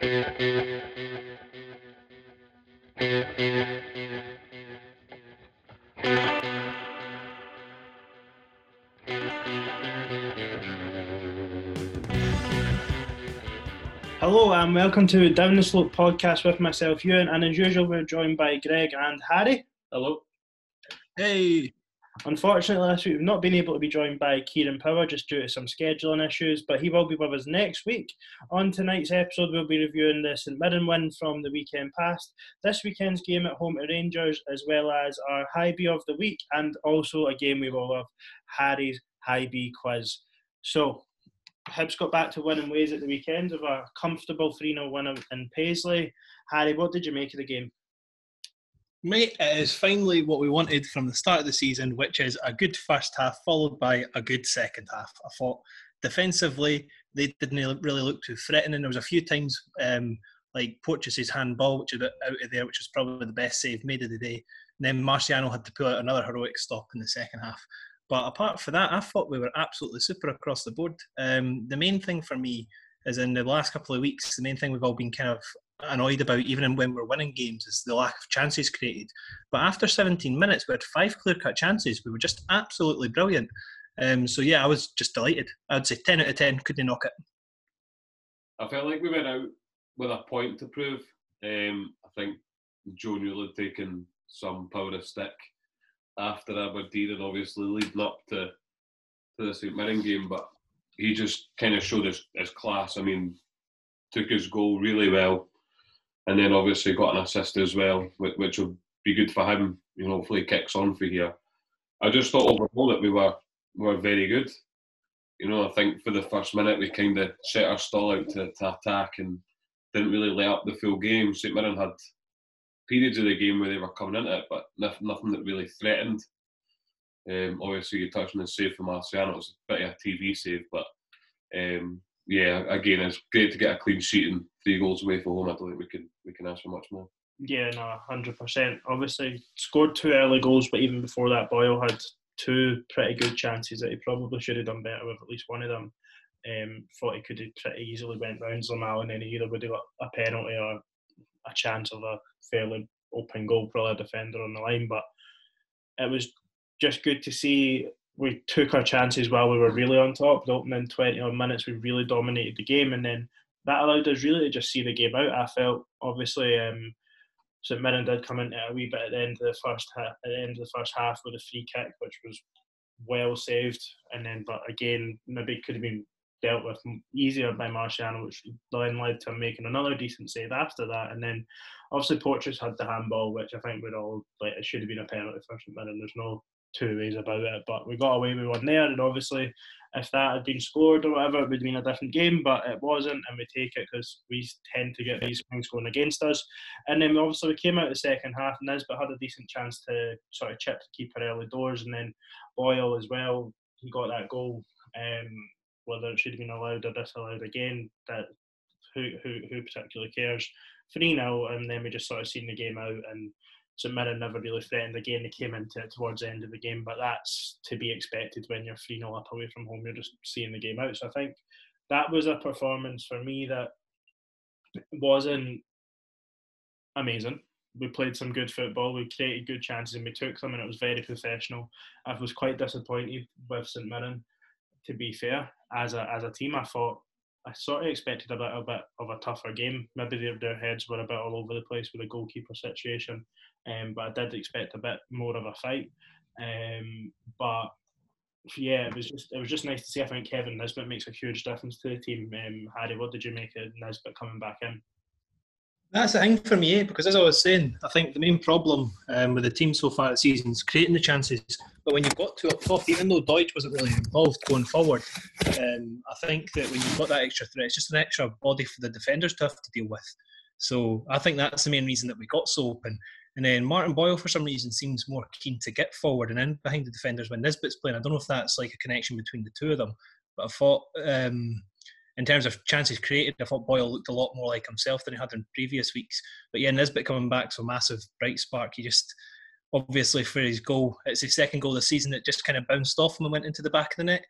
Hello and welcome to Down the Slope podcast with myself, Ewan, and as usual, we're joined by Greg and Harry. Hello. Hey. Unfortunately, last week we've not been able to be joined by Kieran Power just due to some scheduling issues, but he will be with us next week. On tonight's episode, we'll be reviewing the St Mirren win from the weekend past, this weekend's game at home to Rangers, as well as our Hibee of the week, and also a game we will have Harry's Hibee quiz. So, Hibs got back to winning ways at the weekend of a comfortable 3 0 win in Paisley. Harry, what did you make of the game? Mate, it is finally what we wanted from the start of the season, which is a good first half followed by a good second half. I thought defensively they didn't really look too threatening. There was a few times um, like Porteous's handball, which is out of there, which was probably the best save made of the day. And then Marciano had to pull out another heroic stop in the second half. But apart from that, I thought we were absolutely super across the board. Um, the main thing for me is in the last couple of weeks, the main thing we've all been kind of annoyed about, even when we're winning games, is the lack of chances created. But after 17 minutes, we had five clear cut chances. We were just absolutely brilliant. Um, so yeah, I was just delighted. I'd say 10 out of 10. Couldn't knock it. I felt like we went out with a point to prove. Um, I think Joe Newell had taken some power of stick after Aberdeen and obviously leading up to, to the St Mirren game, but he just kind of showed his, his class. I mean, took his goal really well, and then obviously got an assist as well, which, will be good for him. You know, hopefully kicks on for here. I just thought overall that we were we were very good. You know, I think for the first minute we kind of set our stall out to, to attack and didn't really let up the full game. St Mirren had periods of the game where they were coming into it, but nothing that really threatened. Um, obviously, you touched on the save from Marciano. It was a bit of a TV save, but um, yeah, again, it's great to get a clean sheet and three goals away from home. I don't think we can we can ask for much more. Yeah, no, hundred percent. Obviously, scored two early goals, but even before that, Boyle had two pretty good chances that he probably should have done better with at least one of them. Um, thought he could have pretty easily went round Zlamal and then he either would have got a penalty or a chance of a fairly open goal, probably a defender on the line. But it was just good to see we took our chances while we were really on top. The opening 20 odd minutes, we really dominated the game, and then that allowed us really to just see the game out. I felt obviously um, St Mirren did come into a wee bit at the end of the first at the end of the first half with a free kick, which was well saved, and then but again maybe could have been dealt with easier by Marciano, which then led to him making another decent save after that. And then obviously Porteous had the handball, which I think we'd all like it should have been a penalty for St Mirren. There's no two ways about it. But we got away with one there, and obviously if that had been scored or whatever, it would have been a different game, but it wasn't, and we take it because we tend to get these things going against us. And then obviously we came out the second half, and Nisbet had a decent chance to sort of chip the keeper early doors, and then Boyle as well, he got that goal. Um, whether it should have been allowed or disallowed again, that who who who particularly cares? Three 0 and then we just sort of seen the game out and St Mirren never really threatened again. They came into it towards the end of the game, but that's to be expected when you're 3 0 up away from home. You're just seeing the game out. So I think that was a performance for me that wasn't amazing. We played some good football, we created good chances, and we took them, and it was very professional. I was quite disappointed with St Mirren to be fair, as a as a team, I thought I sort of expected a bit a bit of a tougher game. Maybe their, their heads were a bit all over the place with the goalkeeper situation, um, but I did expect a bit more of a fight. Um, but yeah, it was just it was just nice to see. I think Kevin Nisbet makes a huge difference to the team. Um, Harry, what did you make of Nisbet coming back in? That's the thing for me, eh? because as I was saying, I think the main problem um, with the team so far this season is creating the chances. But when you've got to up top, even though Doidge wasn't really involved going forward, um, I think that when you've got that extra threat, it's just an extra body for the defenders to have to deal with. So I think that's the main reason that we got so open. And then Martin Boyle, for some reason, seems more keen to get forward and in behind the defenders when Nisbet's playing. I don't know if that's like a connection between the two of them, but I thought um, in terms of chances created, I thought Boyle looked a lot more like himself than he had in previous weeks. But yeah, Nisbet coming back, so massive bright spark. He just obviously for his goal, it's his second goal this season. that just kind of bounced off him and went into the back of the net.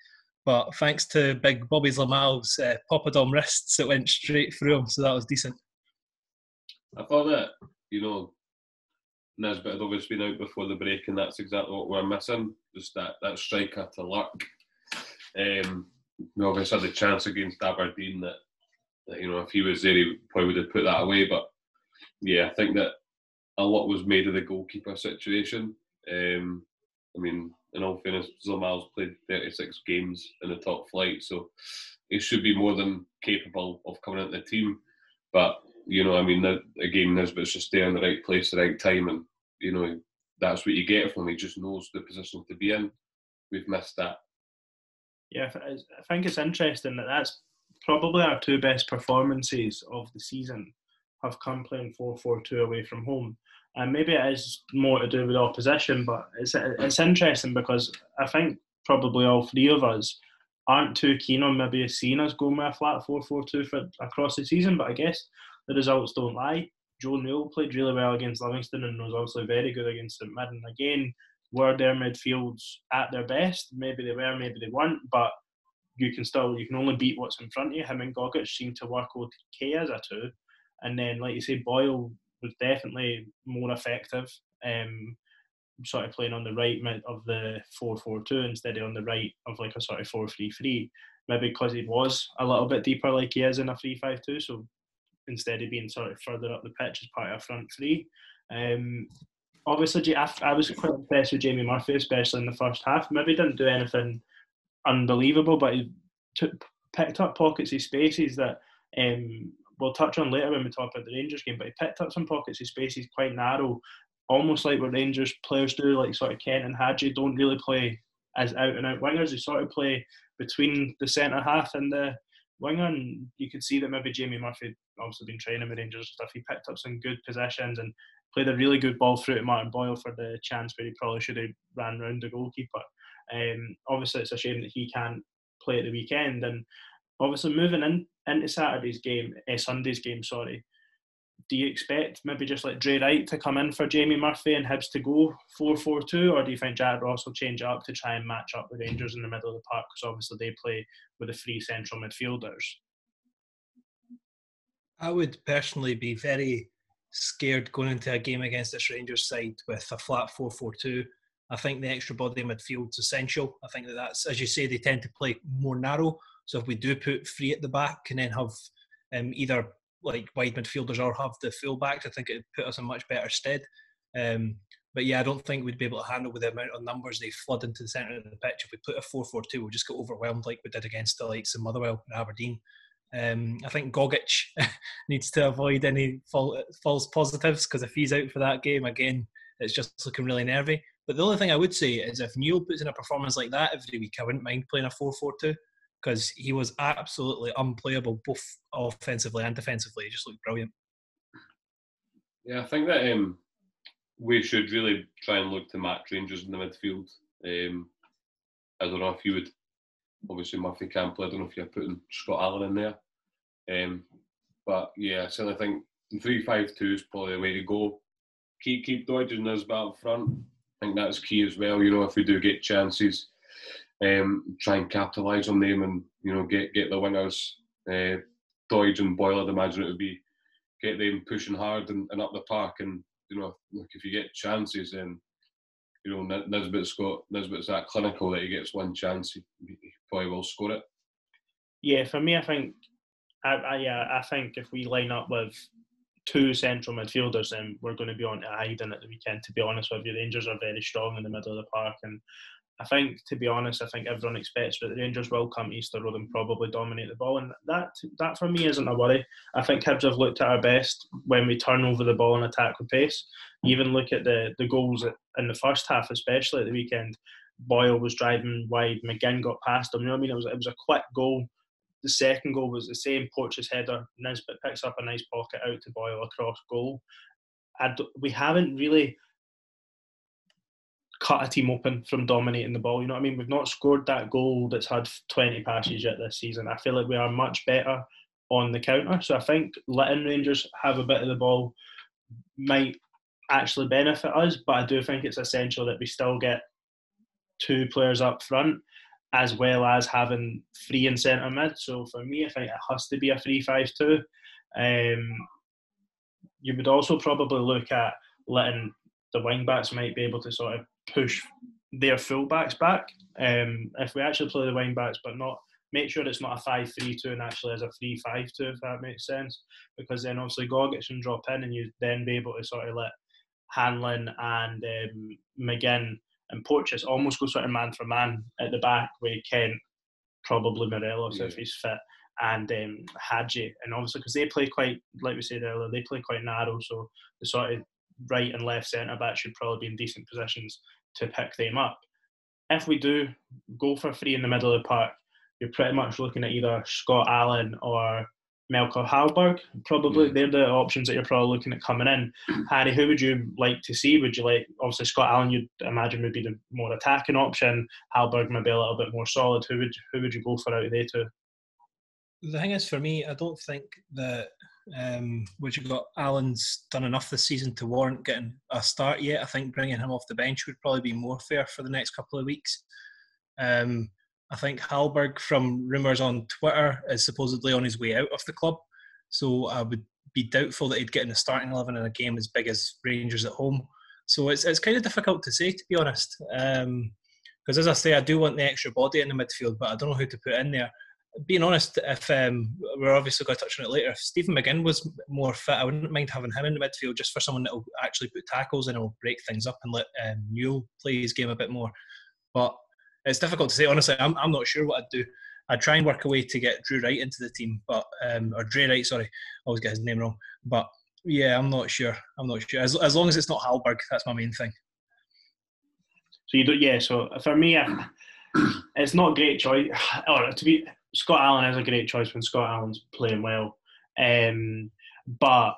but thanks to big Bobby Zlamal's uh, Poppadom wrists, it went straight through him, so that was decent. I thought that, you know, Nisbet had obviously been out before the break, and that's exactly what we're missing. Just that that striker to luck. Um, obviously had the chance against Aberdeen that, that, you know if he was there, he probably would have put that away. But yeah, I think that a lot was made of the goalkeeper situation. Um, I mean, in all fairness, Zlamal's played 36 games in the top flight, so he should be more than capable of coming into the team. But you know, I mean, again, Nisbet's just there in the right place, the right time, and you know, that's what you get from him. He just knows the position to be in. We've missed that. Yeah, I think it's interesting that that's probably our two best performances of the season have come playing 4-4-2 away from home. And maybe it is more to do with opposition, but it's it's interesting because I think probably all three of us aren't too keen on maybe seeing us going with a flat 4-4-2 for across the season. But I guess the results don't lie. Joe Newell played really well against Livingston and was also very good against St Mirren. Again, were their midfields at their best? Maybe they were, maybe they weren't, but you can still you can only beat what's in front of you. Him and Gogic seemed to work okay as a two, and then like you say, Boyle was definitely more effective. Um, sort of playing on the right of the 4-4-2 instead of on the right of like a sort of 4-3-3 maybe because he was a little bit deeper like he is in a 3-5-2 so instead of being sort of further up the pitch as part of our front three. Um, obviously, I, was quite impressed with Jamie Murphy, especially in the first half. Maybe didn't do anything unbelievable, but he took, picked up pockets of spaces that um, we'll touch on later when we talk about the Rangers game. But he picked up some pockets of spaces quite narrow, almost like what Rangers players do, like sort of Kent and Hagi don't really play as out and out wingers. They sort of play between the centre half and the winger, and you could see that maybe Jamie Murphy obviously been training with Rangers and stuff. He picked up some good possessions and played a really good ball through to Martin Boyle for the chance where he probably should have ran round the goalkeeper. Um, obviously, it's a shame that he can't play at the weekend, and obviously moving in into Saturday's game, uh, Sunday's game, sorry do you expect maybe just like Drey Wright to come in for Jamie Murphy and Hibs to go 4 4 2, or do you think Jared Ross will change up to try and match up with Rangers in the middle of the park? Because obviously they play with the three central midfielders. I would personally be very scared going into a game against this Rangers side with a flat 4 4 2. I think the extra body midfield is essential. I think that that's, as you say, they tend to play more narrow. So if we do put three at the back and then have um, either like wide midfielders or have the fullbacks, I think it would put us in much better stead. Um, but yeah, I don't think we'd be able to handle with the amount of numbers they flood into the centre of the pitch. If we put a 4 4 2, we'll just get overwhelmed like we did against the likes of Motherwell and Aberdeen. Um, I think Gogic needs to avoid any false positives because if he's out for that game, again, it's just looking really nervy. But the only thing I would say is if Neil puts in a performance like that every week, I wouldn't mind playing a 4 4 2 because he was absolutely unplayable both offensively and defensively. He just looked brilliant. Yeah, I think that um, we should really try and look to match Rangers in the midfield. Um, I don't know if you would, obviously Murphy can't play. I don't know if you're putting Scott Allan in there. Um, but yeah, so I certainly think three five two is probably the way to go. Keep keep dodging us back front. I think that's key as well. You know, if we do get chances, um, try and capitalise on them and you know get get the winners. Uh, Doidge and Boyle, I'd imagine it would be get them pushing hard and, and up the park. And you know, look if you get chances, then you know Nisbet's got Nisbet's that clinical that he gets one chance, he probably will score it. Yeah, for me, I think, I, I yeah, I think if we line up with two central midfielders, then we're going to be on to hiding at the weekend. To be honest with you, Rangers are very strong in the middle of the park, and I think, to be honest, I think everyone expects that the Rangers will come Easter Road and probably dominate the ball, and that that for me isn't a worry. I think Hibs have looked at our best when we turn over the ball and attack with pace. Even look at the the goals in the first half, especially at the weekend. Boyle was driving wide, McGinn got past him. You know what I mean? It was it was a quick goal. The second goal was the same Porteous header. Nisbet picks up a nice pocket out to Boyle across goal. we haven't really cut a team open from dominating the ball. You know what I mean? We've not scored that goal that's had 20 passes yet this season. I feel like we are much better on the counter. So I think letting Rangers have a bit of the ball might actually benefit us, but I do think it's essential that we still get two players up front. as well as having three in centre mid. So for me, I think it has to be a three-five-two. Um, you would also probably look at letting the wing backs might be able to sort of push their full backs back. Um, if we actually play the wing backs, but not make sure it's not a five-three-two and actually as a three-five-two, if that makes sense. Because then obviously Gogic can drop in, and you'd then be able to sort of let Hanlon and um, McGinn and Porteous almost go sort of man for man at the back with Kent, probably Morelos yeah. if he's fit, and um, Hagi. And obviously, because they play quite, like we said earlier, they play quite narrow, so the sort of right and left centre back should probably be in decent positions to pick them up. If we do go for three in the middle of the park, you're pretty much looking at either Scott Allan or Melker Hallberg. Probably yeah. they're the options that you're probably looking at coming in. Harry, who would you like to see? Would you like obviously Scott Allan? You'd imagine would be the more attacking option. Hallberg maybe a little bit more solid. Who would who would you go for out of there two? The thing is, for me, I don't think that um, which you got Allan's done enough this season to warrant getting a start yet. I think bringing him off the bench would probably be more fair for the next couple of weeks. Um, I think Hallberg, from rumours on Twitter, is supposedly on his way out of the club. So I would be doubtful that he'd get in the starting eleven in a game as big as Rangers at home. So it's it's kind of difficult to say, to be honest. Because um, as I say, I do want the extra body in the midfield, but I don't know who to put in there. Being honest, if um, we're obviously going to touch on it later, if Stephen McGinn was more fit, I wouldn't mind having him in the midfield just for someone that will actually put tackles and will break things up and let um, Newell play his game a bit more. But it's difficult to say. Honestly, I'm, I'm not sure what I'd do. I'd try and work a way to get Drew Wright into the team, but um, or Drey Wright, sorry, I always get his name wrong. But yeah, I'm not sure. I'm not sure. As, as long as it's not Hallberg, that's my main thing. So you don't, yeah. So for me, it's not a great choice. Or to be Scott Allan is a great choice when Scott Allan's playing well, um, but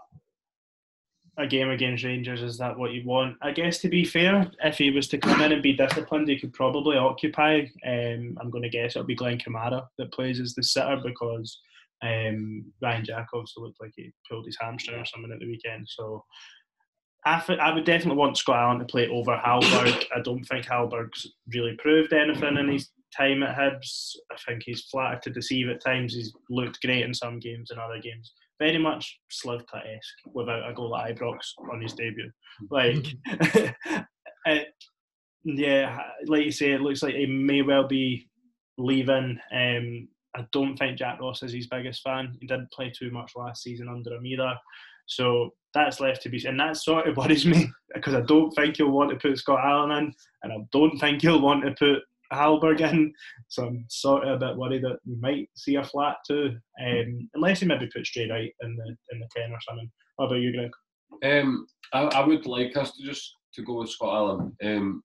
a game against Rangers, is that what you want? I guess to be fair, if he was to come in and be disciplined, he could probably occupy. Um, I'm going to guess it'll be Glenn Kamara that plays as the sitter because um, Ryan Jacobs looked like he pulled his hamstring or something at the weekend. So I, I would definitely want Scott Allan to play over Hallberg. I don't think Hallberg's really proved anything in his time at Hibs. I think he's flattered to deceive at times. He's looked great in some games and other games very much Slivka esque without a goal at Ibrox on his debut. Like, it, yeah, like you say, it looks like he may well be leaving. Um, I don't think Jack Ross is his biggest fan. He didn't play too much last season under him either. So that's left to be, and that sort of worries me because I don't think he'll want to put Scott Allan in, and I don't think he'll want to put Hallberg in, so I'm sort of a bit worried that we might see a flat too, um, unless he maybe puts Jay Wright in the in the ten or something. How about you, Greg? Um, I, I would like us to just to go with Scott Allan. Um,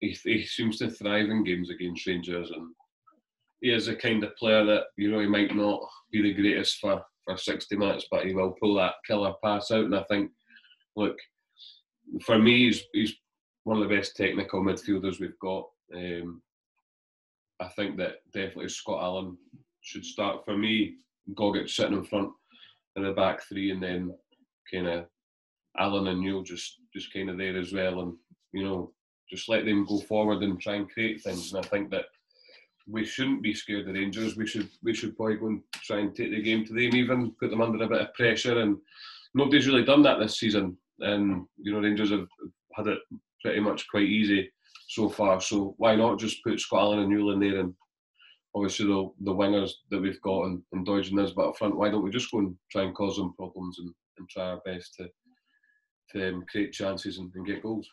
he, he seems to thrive in games against Rangers, and he is a kind of player that you know he might not be the greatest for for 60 minutes, but he will pull that killer pass out. And I think, look, for me, he's, he's one of the best technical midfielders we've got. Um, I think that definitely Scott Allan should start. For me, Gogic sitting in front in the back three, and then kind of Allan and Newell just just kind of there as well, and you know just let them go forward and try and create things. And I think that we shouldn't be scared of Rangers. We should we should probably go and try and take the game to them, even put them under a bit of pressure. And nobody's really done that this season. And you know Rangers have had it pretty much quite easy so far. So why not just put Scott Allan and Newell in there and obviously the the wingers that we've got and, and Doidge and Nisbet up front. Why don't we just go and try and cause them problems and, and try our best to to um, create chances and, and, get goals.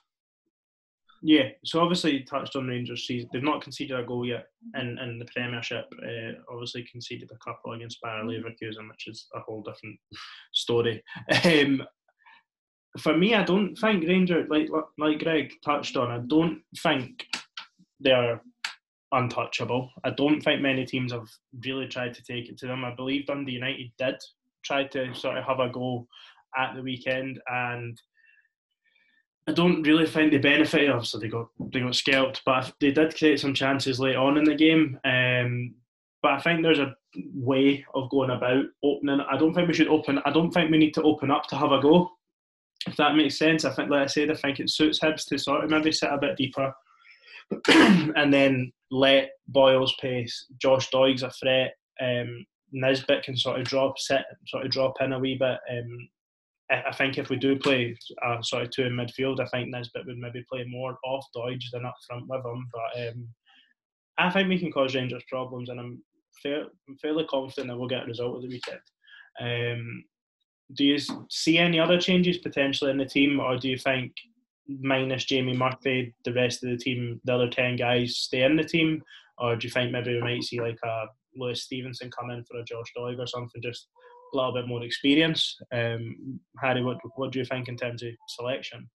Yeah, so obviously you touched on Rangers season. They've not conceded a goal yet in, in the Premiership. Uh, obviously conceded a couple against Bayer Leverkusen, which is a whole different story. Um, for me, I don't think Rangers, like like Greg touched on, I don't think they're untouchable. I don't think many teams have really tried to take it to them. I believe Dundee United did try to sort of have a go at the weekend, and I don't really think they benefited. Obviously, they got they got scalped, but they did create some chances late on in the game. Um, but I think there's a way of going about opening. I don't think we should open. I don't think we need to open up to have a go if that makes sense. I think, like I said, I think it suits Hibs to sort of maybe sit a bit deeper and then let Boyle's pace. Josh Doig's a threat. Um, Nisbet can sort of drop, set, sort of drop in a wee bit. Um, I, think if we do play sort of two in midfield, I think Nisbet would maybe play more off Doidge than up front with him. But um, I think we can cause Rangers problems, and I'm, fair, I'm fairly confident that we'll get a result of the weekend. Um, do you see any other changes potentially in the team, or do you think minus Jamie Murphy, the rest of the team, the other ten guys, stay in the team, or do you think maybe we might see like a Lewis Stevenson come in for a Josh Doig or something, just a little bit more experience? Um, Harry, what what do you think in terms of selection?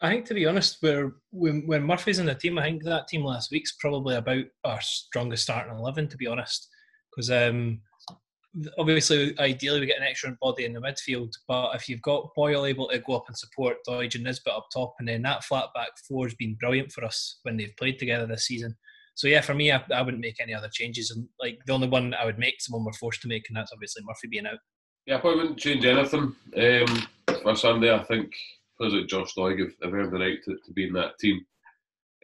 I think, to be honest, where when, when Murphy's in the team, I think that team last week's probably about our strongest starting eleven. To be honest, because um, obviously, ideally, we get an extra body in the midfield. But if you've got Boyle able to go up and support Doidge and Nisbet up top, and then that flat back four has been brilliant for us when they've played together this season. So yeah, for me, I, I wouldn't make any other changes. And like the only one I would make, someone we're forced to make, and that's obviously Murphy being out. Yeah, I probably wouldn't change anything um, for Sunday. I think players like Josh Doig have, have earned the right to, to be in that team.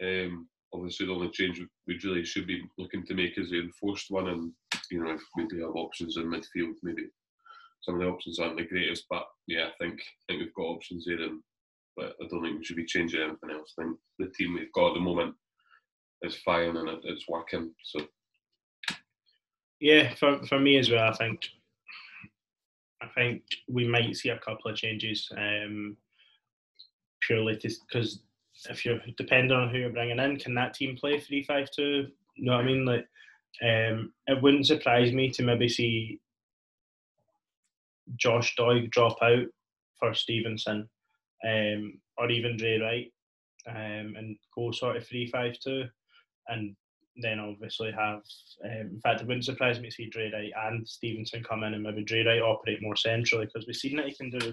Um, obviously, the only change we really should be looking to make is the enforced one, and you know if we do have options in midfield, maybe some of the options aren't the greatest, but yeah, I think I think we've got options there, and but I don't think we should be changing anything else. I think the team we've got at the moment is fine and it, it's working. So yeah, for for me as well, I think I think we might see a couple of changes. Um, purely because if you're depending on who you're bringing in, can that team play three five two? You know what I mean? Like, um, it wouldn't surprise me to maybe see Josh Doig drop out for Stevenson, um, or even Drey Wright, um, and go sort of three five two, and then obviously have. Um, in fact, it wouldn't surprise me to see Drey Wright and Stevenson come in and maybe Drey Wright operate more centrally because we've seen that he can do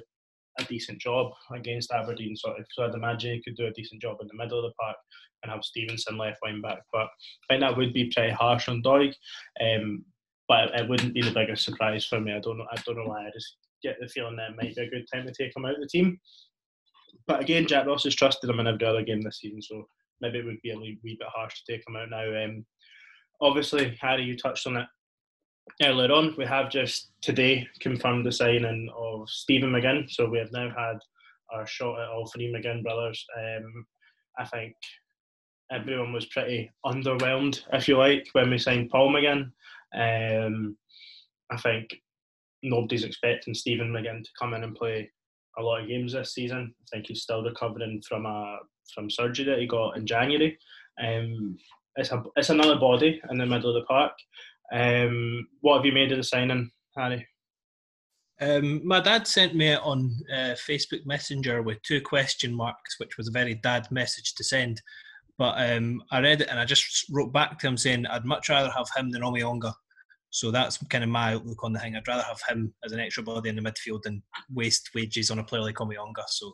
a decent job against Aberdeen. Sort of, so I'd imagine he could do a decent job in the middle of the park and have Stevenson left wing back. But I think that would be pretty harsh on Doig. Um, but it wouldn't be the biggest surprise for me. I don't know. I don't know why. I just get the feeling that it might be a good time to take him out of the team. But again, Jack Ross has trusted him in every other game this season, so maybe it would be a wee, wee bit harsh to take him out now. Um, obviously, Harry, you touched on it earlier on, we have just today confirmed the signing of Stephen McGinn. So we have now had our shot at all three McGinn brothers. Um, I think everyone was pretty underwhelmed, if you like, when we signed Paul McGinn. Um, I think nobody's expecting Stephen McGinn to come in and play a lot of games this season. I think he's still recovering from a from surgery that he got in January. Um, it's a it's another body in the middle of the park. Um, what have you made of the signing, Harry? Um, my dad sent me on uh, Facebook Messenger with two question marks, which was a very dad message to send. But um, I read it and I just wrote back to him saying I'd much rather have him than Omeonga. So that's kind of my outlook on the thing. I'd rather have him as an extra body in the midfield than waste wages on a player like Omeonga. So,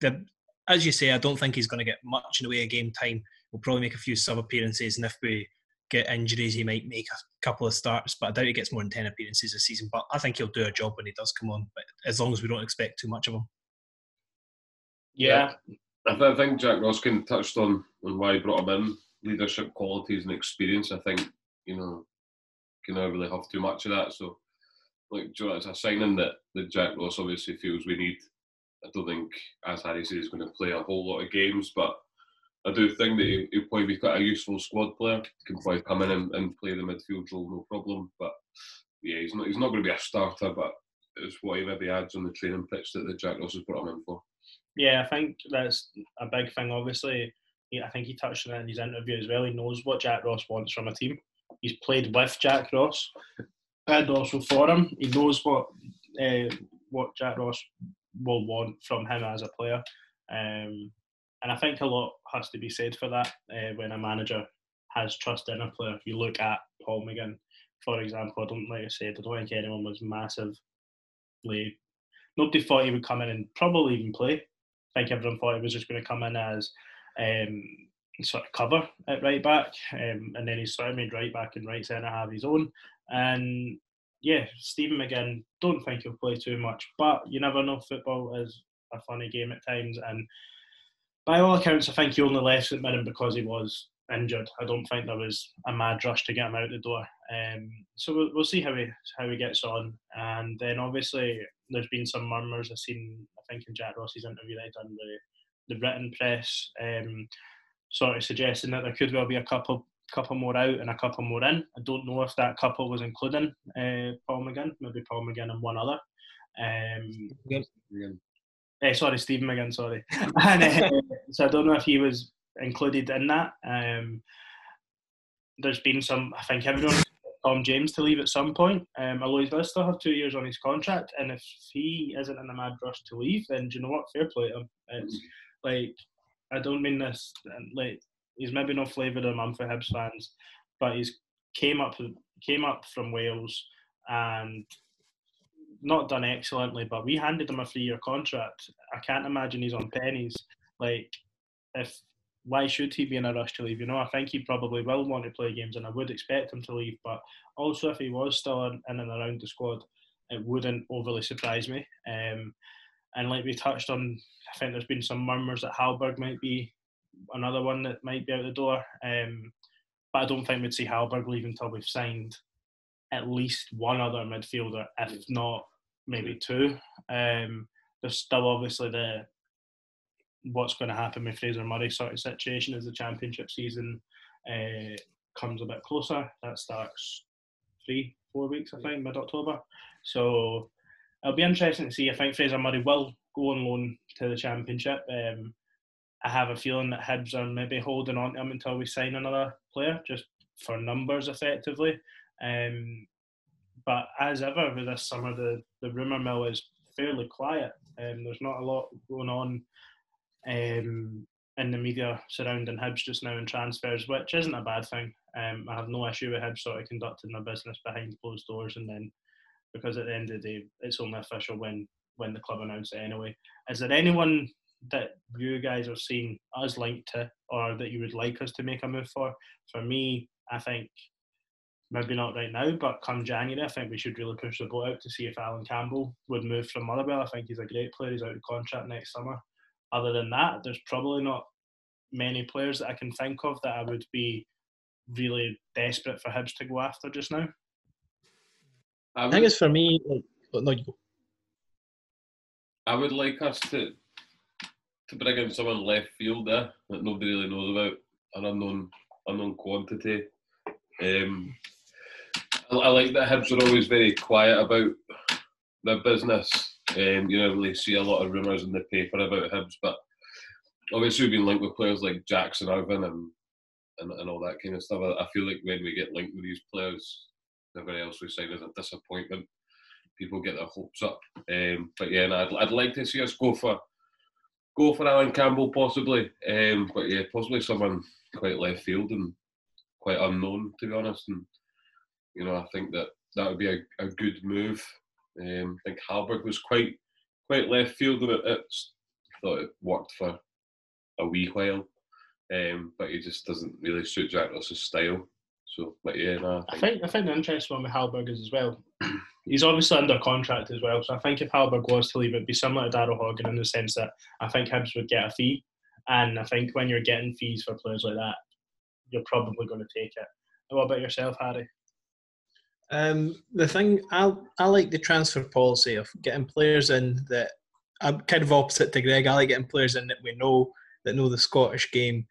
the, as you say, I don't think he's going to get much in the way of game time. We'll probably make a few sub appearances, and if we get injuries, he might make a couple of starts, but I doubt he gets more than 10 appearances this season. But I think he'll do a job when he does come on, but as long as we don't expect too much of him. Yeah. I think Jack Roskin touched on, on why he brought him in leadership qualities and experience. I think, you know, can never really have too much of that. So, like, Joe, it's a signing that, that Jack Ross obviously feels we need. I don't think, as Harry says, he's going to play a whole lot of games, but I do think that he, will probably be quite a useful squad player. He can probably come in and, and play the midfield role, no problem. But yeah, he's not he's not going to be a starter, but it's what he maybe adds on the training pitch that the Jack Ross has brought him in for. Yeah, I think that's a big thing. Obviously, I think he touched on it in his interview as well. He knows what Jack Ross wants from a team. He's played with Jack Ross and also for him. He knows what uh, what Jack Ross will want from him as a player. Um, and I think a lot has to be said for that uh, when a manager has trust in a player. If you look at Paul McGinn, for example, I don't like I said, I don't think anyone was massively. Nobody thought he would come in and probably even play. I think everyone thought he was just going to come in as um, sort of cover at right back, um, and then he's sort of made right back and right centre have his own. And yeah, Stephen McGinn, don't think he'll play too much, but you never know. Football is a funny game at times, and by all accounts, I think he only left St Mirren because he was injured. I don't think there was a mad rush to get him out the door. Um, so we'll, we'll see how he how he gets on. And then obviously there's been some murmurs. I've seen I think in Jack Ross's interview that he done the the written press, um, sort of suggesting that there could well be a couple couple more out and a couple more in. I don't know if that couple was including uh, Paul McGinn, maybe Paul McGinn and one other. Um, uh, sorry, Stephen McGinn, sorry. and, uh, so I don't know if he was included in that. Um, there's been some, I think everyone Tom James to leave at some point. Um, does still have two years on his contract, and if he isn't in a mad rush to leave, then do you know what? Fair play to him. It's like I don't mean this like he's maybe not flavour of the month for Hibs fans, but he's came up came up from Wales and not done excellently, but we handed him a three year contract. I can't imagine he's on pennies. Like if why should he be in a rush to leave? You know, I think he probably will want to play games, and I would expect him to leave. But also, if he was still in, in and around the squad, it wouldn't overly surprise me. Um, and like we touched on, I think there's been some murmurs that Hallberg might be another one that might be out the door. Um, but I don't think we'd see Hallberg leave until we've signed at least one other midfielder, if not maybe two. Um, there's still obviously the what's going to happen with Fraser Murray sort of situation as the championship season uh, comes a bit closer. That starts three, four weeks, I think, mid October. So it'll be interesting to see. I think Fraser Murray will go on loan to the championship. Um, I have a feeling that Hibs are maybe holding on to him until we sign another player, just for numbers effectively. Um, but as ever with this summer, the, the rumour mill is fairly quiet. Um, there's not a lot going on um, in the media surrounding Hibs just now in transfers, which isn't a bad thing. Um, I have no issue with Hibs sort of conducting their business behind closed doors, and then because at the end of the day, it's only official when when the club announce it anyway. Is there anyone that you guys are seeing us linked to or that you would like us to make a move for? For me, I think maybe not right now, but come January, I think we should really push the boat out to see if Allan Campbell would move from Motherwell. I think he's a great player. He's out of contract next summer. Other than that, there's probably not many players that I can think of that I would be really desperate for Hibs to go after just now. I, would, I think it's for me. Like, oh, no, you go. I would like us to to bring in someone left field there that nobody really knows about, an unknown unknown quantity. Um, I, like that Hibs are always very quiet about their business. Um, you don't really see a lot of rumours in the paper about Hibs, but obviously we've been linked with players like Jackson Irvine and, and, and all that kind of stuff. I, I feel like when we get linked with these players, everybody else we sign is a disappointment. People get their hopes up. Um, but yeah, I'd, I'd like to see us go for go for Allan Campbell possibly. Um, but yeah, possibly someone quite left field and quite unknown to be honest. And you know, I think that that would be a, a good move. Um, I think Hallberg was quite quite left field and it, it's thought it worked for a wee while. Um, but he just doesn't really suit Jack Ross's style. So, but yeah, no, I, think, I think I think the interesting one with Hallberg is as well. he's obviously under contract as well. So I think if Hallberg was to leave, it'd be similar to Daryl Horgan in the sense that I think Hibs would get a fee, and I think when you're getting fees for players like that, you're probably going to take it. What about yourself, Harry? Um, the thing I I like the transfer policy of getting players in that I'm kind of opposite to Greg. I like getting players in that we know that know the Scottish game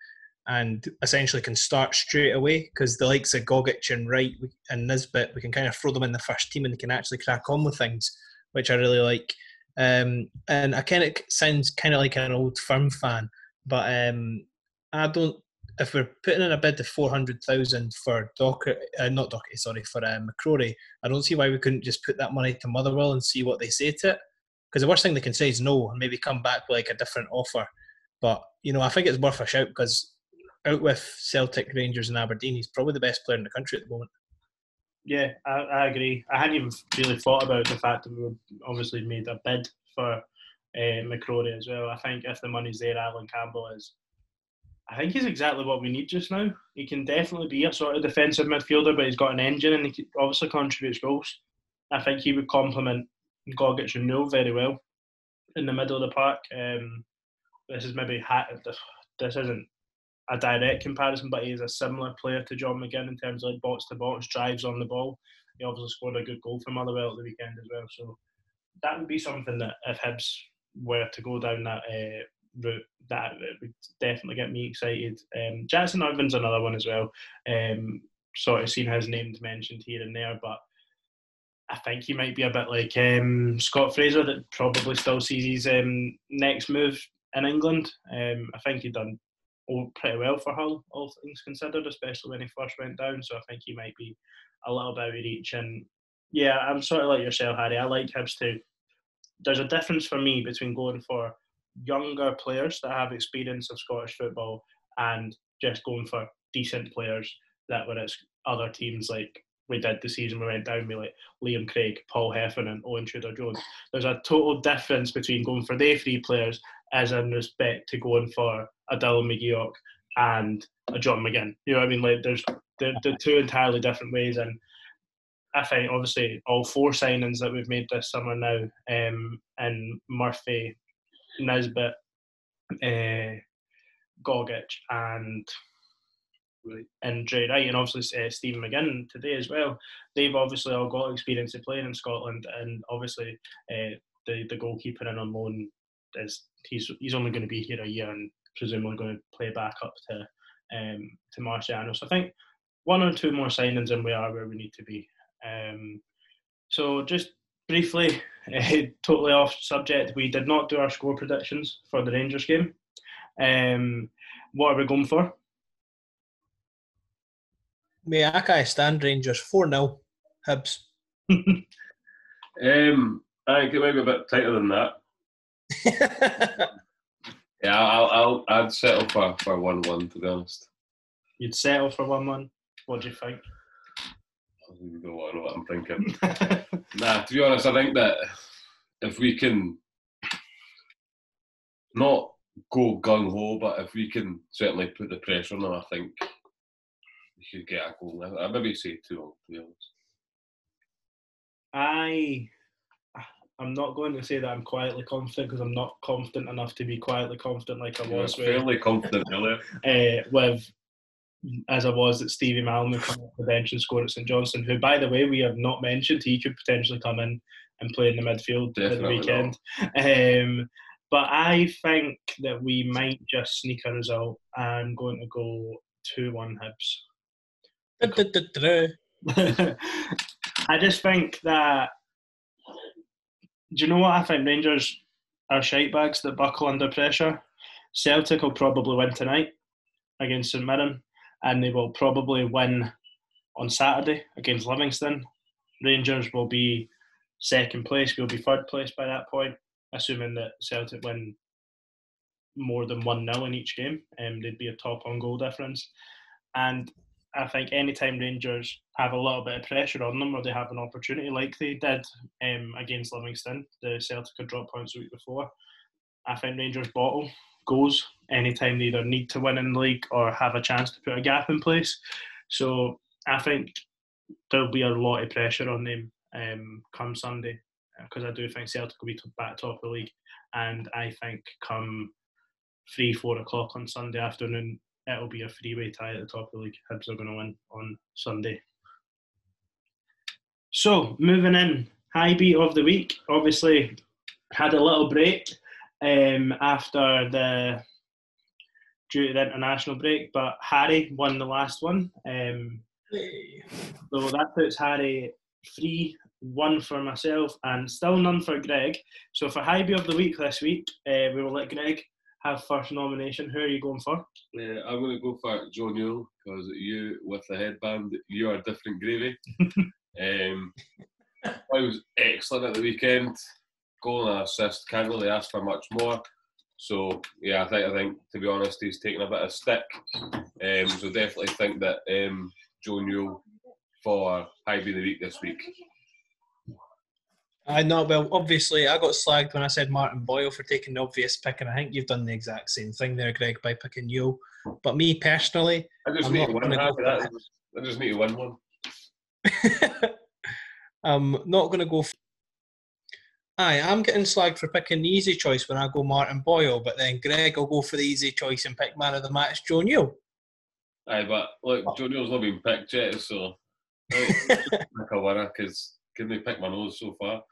and essentially can start straight away because the likes of Gogic and Wright and Nisbet, we can kind of throw them in the first team and they can actually crack on with things, which I really like. Um, and I kind of sounds kind of like an old firm fan, but um, I don't. If we're putting in a bid of four hundred thousand for Docker, uh, not Docker, sorry, for uh, McCrorie, I don't see why we couldn't just put that money to Motherwell and see what they say to it. Because the worst thing they can say is no, and maybe come back with like a different offer. But you know, I think it's worth a shout because out with Celtic, Rangers, and Aberdeen, he's probably the best player in the country at the moment. Yeah, I, I agree. I hadn't even really thought about the fact that we obviously made a bid for uh, McCrorie as well. I think if the money's there, Allan Campbell is. I think he's exactly what we need just now. He can definitely be a sort of defensive midfielder, but he's got an engine and he obviously contributes goals. I think he would complement Gogic and Newell very well in the middle of the park. Um, this is maybe this isn't a direct comparison, but he's a similar player to John McGinn in terms of like box to box drives on the ball. He obviously scored a good goal for Motherwell at the weekend as well. So that would be something that if Hibs were to go down that uh, route, that would definitely get me excited. Um, Jackson Irvine's another one as well. Um, sort of seen his name mentioned here and there, but I think he might be a bit like um, Scott Fraser that probably still sees his um, next move in England. Um, I think he done pretty well for Hull, all things considered, especially when he first went down. So I think he might be a little bit out of reach. And yeah, I'm sort of like yourself, Harry. I like Hibs too. There's a difference for me between going for younger players that have experience of Scottish football and just going for decent players that were at other teams like we did the season we went down with like Liam Craig, Paul Heffernan, and Owain Tudur Jones. There's a total difference between going for they three players as in respect to going for a Dylan McGeoch and a John McGinn. You know what I mean? Like there's the the two entirely different ways and I think obviously all four signings that we've made this summer now, um, and Murphy, Nisbet, uh, Gogic, and and Drey Wright, and obviously uh, Stephen McGinn today as well. They've obviously all got experience of playing in Scotland, and obviously uh, the the goalkeeper in on loan is he's he's only going to be here a year and presumably going to play back up to um, to Marciano. So I think one or two more signings and we are where we need to be. Um, so just briefly, uh, totally off subject, we did not do our score predictions for the Rangers game. Um, what are we going for? Mayaka stand Rangers 4 0 Hibs. um, I think it might be a bit tighter than that. yeah, I'll, I'll I'd settle for for one one to be honest. You'd settle for one one. What do you think? I don't know what I'm thinking. nah, to be honest, I think that if we can not go gung ho, but if we can certainly put the pressure on them, I think we should get a goal. I maybe say two to be honest. I I'm not going to say that I'm quietly confident because I'm not confident enough to be quietly confident like I was. With, fairly confident earlier. Uh, with as I was that Stevie Mallan come off the bench and score at St Johnstone, who by the way we have not mentioned he could potentially come in and play in the midfield Definitely the weekend. Um, but I think that we might just sneak a result. I'm going to go two one Hibs. I just think that do you know what I think? Rangers are shite bags that buckle under pressure. Celtic will probably win tonight against St Mirren, and they will probably win on Saturday against Livingston. Rangers will be second place. We'll be third place by that point, assuming that Celtic win more than 1 0 in each game. Um, they'd be a top on goal difference. And I think anytime Rangers have a little bit of pressure on them or they have an opportunity like they did um, against Livingston, the Celtic had dropped points the week before, I think Rangers bottle goes anytime they either need to win in the league or have a chance to put a gap in place. So I think there'll be a lot of pressure on them um, come Sunday because I do think Celtic will be back top of the league. And I think come three, four o'clock on Sunday afternoon, it'll be a three-way tie at the top of the league. Hibs are going to win on Sunday. So moving in, high beat of the week. Obviously, had a little break um, after the due to the international break, but Harry won the last one. Um, so that puts Harry three, one for myself, and still none for Greg. So for high beat of the week this week, uh, we will let Greg have first nomination. Who are you going for? Yeah, I'm going to go for Joe Newell because you, with the headband, you are different gravy. um, I was excellent at the weekend. Goal and assist. Can't really ask for much more. So yeah, I think I think to be honest, he's taken a bit of stick. Um, so definitely think that um, Joe Newell for High of the Week this week. I know. Well, obviously, I got slagged when I said Martin Boyle for taking the obvious pick, and I think you've done the exact same thing there, Greg, by picking you. But me personally, I just I'm need not to win. gonna go that. I just need to win one. I'm not going to go. For, Aye, I'm getting slagged for picking the easy choice when I go Martin Boyle, but then Greg will go for the easy choice and pick man of the match, Joe Neal. Aye, but look, oh. Joe Neal's not been picked yet, so oh, pick a winner because can they pick my nose so far?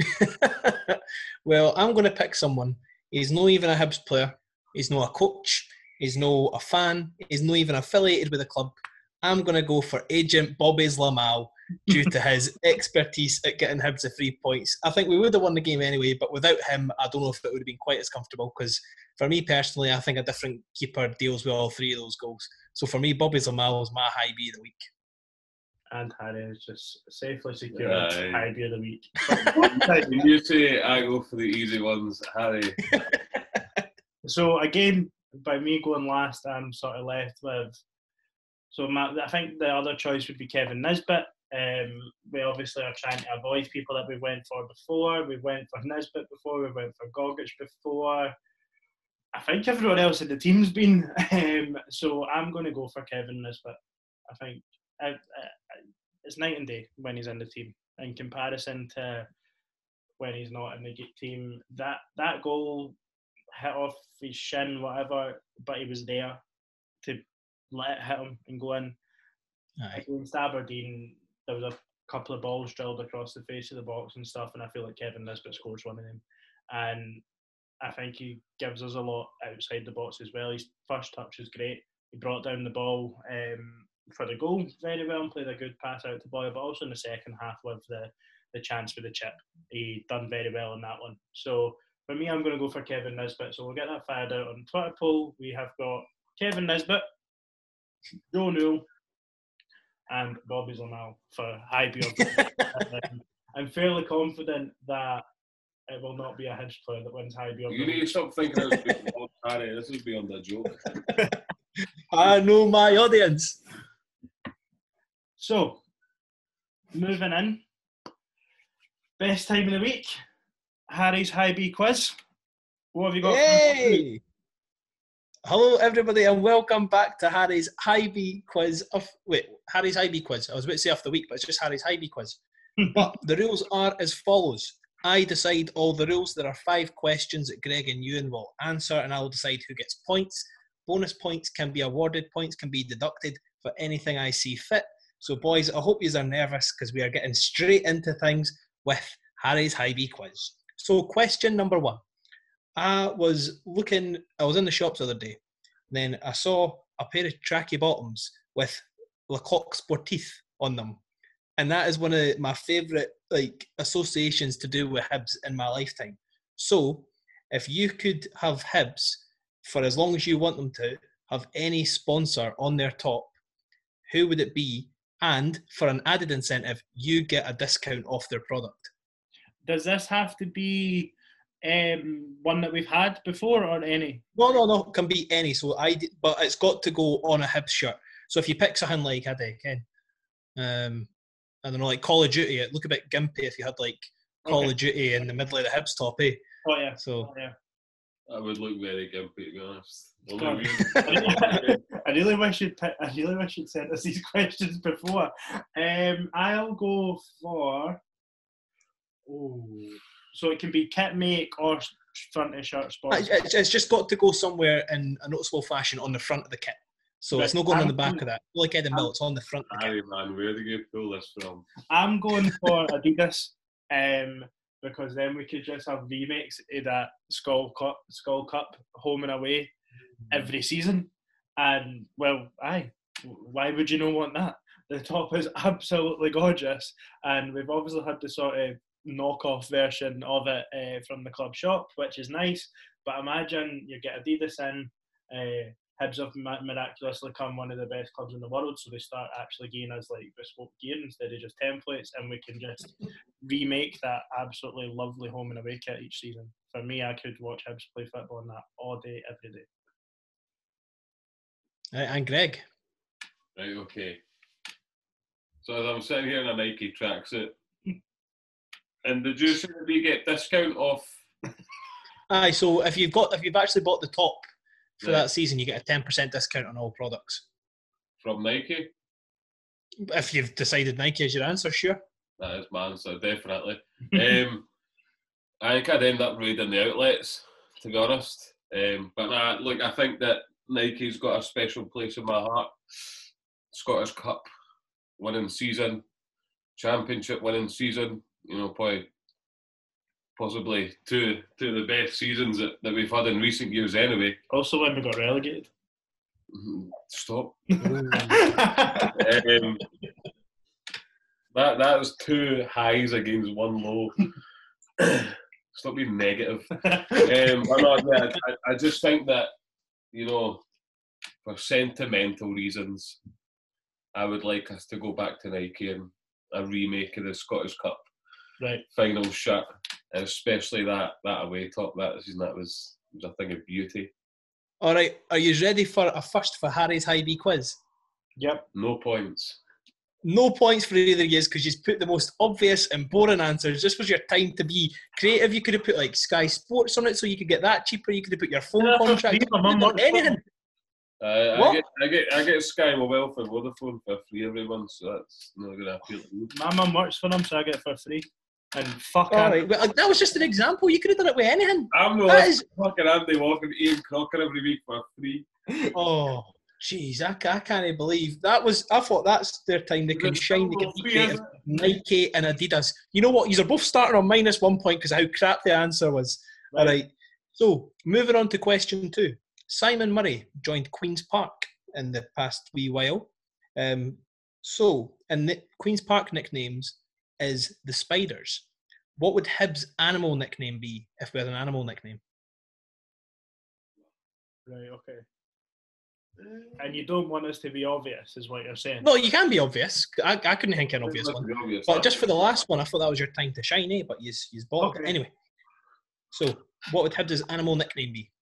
well, I'm going to pick someone. He's not even a Hibs player. He's not a coach. He's not a fan. He's not even affiliated with the club. I'm going to go for agent Bobby Zlamal due to his expertise at getting Hibs the three points. I think we would have won the game anyway, but without him, I don't know if it would have been quite as comfortable because for me personally, I think a different keeper deals with all three of those goals. So for me, Bobby Zlamal is my Hibee of the week. And Harry is just safely secured Aye. Hibee of the week. you say I go for the easy ones, Harry. So again, by me going last, I'm sort of left with. So my, I think the other choice would be Kevin Nisbet. Um, we obviously are trying to avoid people that we went for before. We went for Nisbet before. We went for Gogic before. I think everyone else in the team's been. Um, so I'm going to go for Kevin Nisbet. I think I, I, it's night and day when he's in the team in comparison to when he's not in the team. That that goal hit off his shin, whatever, but he was there to let it hit him and go in. Aye. Against Aberdeen, there was a couple of balls drilled across the face of the box and stuff, and I feel like Kevin Nisbet scores one of them. And I think he gives us a lot outside the box as well. His first touch is great. He brought down the ball um, for the goal very well and played a good pass out to Boyle, but also in the second half with the, the chance for the chip. He done very well in that one. So for me, I'm going to go for Kevin Nisbet. So we'll get that fired out on Twitter poll. We have got Kevin Nisbet, Joe Newell, and Bobby's on Lamal for high beyond. um, I'm fairly confident that it will not be a hedge player that wins high beyond. You need to stop thinking I was Harry. This is beyond a joke. I know my audience. So, moving in, best time of the week, Harry's Hibee quiz. What have you got? Hey! Hello, everybody, and welcome back to Harry's Hibee quiz. Of wait, Harry's Hibee quiz. I was about to say off the week, but it's just Harry's Hibee quiz. Hmm. but the rules are as follows. I decide all the rules. There are five questions that Greg and Ewan will answer, and I will decide who gets points. Bonus points can be awarded, points can be deducted for anything I see fit. So, boys, I hope you are nervous because we are getting straight into things with Harry's Hibee quiz. So, question number one. I was looking, I was in the shops the other day, then I saw a pair of tracky bottoms with Le Coq Sportif on them. And that is one of my favourite like associations to do with Hibs in my lifetime. So if you could have Hibs for as long as you want them to have any sponsor on their top, who would it be? And for an added incentive, you get a discount off their product. Does this have to be um, one that we've had before or any? No, no, no. It can be any. So I, but it's got to go on a Hibs shirt. So if you pick something like I don't know, Ken, um, I don't know, like Call of Duty, it look a bit gimpy if you had like Call Okay. of Duty in the middle of the Hibs top, eh? Oh yeah. So Oh, yeah. That would look very gimpy, to be honest. Go on. Only we- I really wish you'd pi- I really wish you'd sent us these questions before. Um, I'll go for. Oh, so it can be kit make or front of shirt I- sponsor. it's, it's just got to go somewhere in a noticeable fashion on the front of the kit. So it's not going on the back of that. Like Ed and Mill, it's on the front of the kit. Man, where did you pull this from? I'm going for Adidas, um, because then we could just have remakes of that Skull Cup, Skull Cup, home and away every season. And well, aye, why would you not want that? The top is absolutely gorgeous, and we've obviously had the sort of knockoff version of it uh, from the club shop, which is nice. But imagine you get Adidas in. Uh, Hibs have mi- miraculously become one of the best clubs in the world, so they start actually giving us like bespoke gear instead of just templates, and we can just remake that absolutely lovely home and away kit each season. For me, I could watch Hibs play football in that all day, every day. Right, and Greg. Right, okay. So as I'm sitting here in a Nike tracksuit, and did you say that we get discount off? Aye, so if you've got if you've actually bought the top for Right. that season, you get a ten percent discount on all products. From Nike? If you've decided Nike is your answer, sure. That is my answer, definitely. um, I think I'd end up raiding the outlets, to be honest. Um, but nah, look, I think that Nike's got a special place in my heart. Scottish Cup winning season, Championship winning season. You know, probably possibly two two of the best seasons that, that we've had in recent years. Anyway, Also, when we got relegated. Mhm. stop. Um, that that was two highs against one low. Stop being negative. Um, I'm not, yeah, I, I just think that you know, for sentimental reasons, I would like us to go back to Nike and a remake of the Scottish Cup right. final shot, and especially that that away top that season. That was was a thing of beauty. All right, are you ready for a first for Harry's Hibee quiz? Yep. No points. No points for either of you because you've put the most obvious and boring answers. This was your time to be creative. You could have put like Sky Sports on it so you could get that cheaper. You could have put your phone Yeah, contract. free, You my mum done anything. Uh, I get I get I get Sky Mobile for Vodafone for free every month, so that's not going to appeal to me. My mum works for them, so I get it for free. And fuck All him. well, that was just an example. You could have done it with anything. I'm not That is, fucking Andy Walker, Ian Crocker every week for free. oh, jeez, I, I can't believe that was. I thought that's their time. They can It's shine. They can be free, creative. Nike and Adidas. You know what? You're both starting on minus one point because how crap the answer was. All right. So moving on to question two. Simon Murray joined Queens Park in the past wee while. Um, so, and the Queens Park nicknames is the Spiders. What would Hibs' animal nickname be if we had an animal nickname? Right, okay. And you don't want us to be obvious, is what you're saying. No, you can be obvious. I, I couldn't think of an obvious one. obvious But just for the last one, I thought that was your time to shine, eh? But you you bought Okay. anyway. So, what would Hibs' animal nickname be?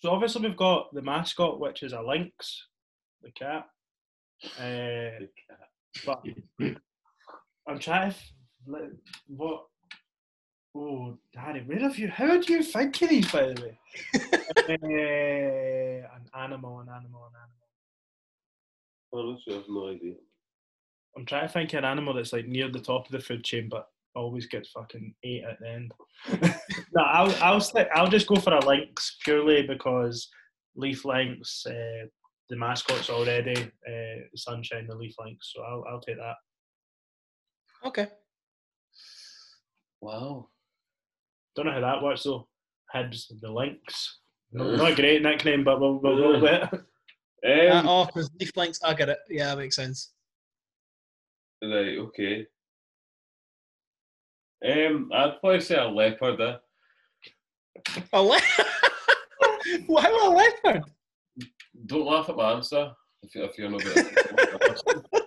So obviously we've got the mascot, which is a lynx, the cat. Uh, but I'm trying to like, what. Oh, Harry, where have you? How do you think of these, by the way? uh, an animal, an animal, an animal. Honestly, I have no idea. I'm trying to think of an animal that's like near the top of the food chain, but always gets fucking ate at the end. no, I'll I'll stick. I'll just go for a lynx purely because Leith lynx. Uh, the mascot's already uh, sunshine, the Leith Lynx. So I'll I'll take that. Okay. Wow. Don't know how that works though. Hibs the lynx. No, not a great nickname, but we'll we'll go with it. Uh, Um, oh, because Leith lynx, I get it. Yeah, that makes sense. right, okay. Um, I'd probably say a leopard. Eh? A le- Why a leopard? Don't laugh at my answer if, you, if you're not good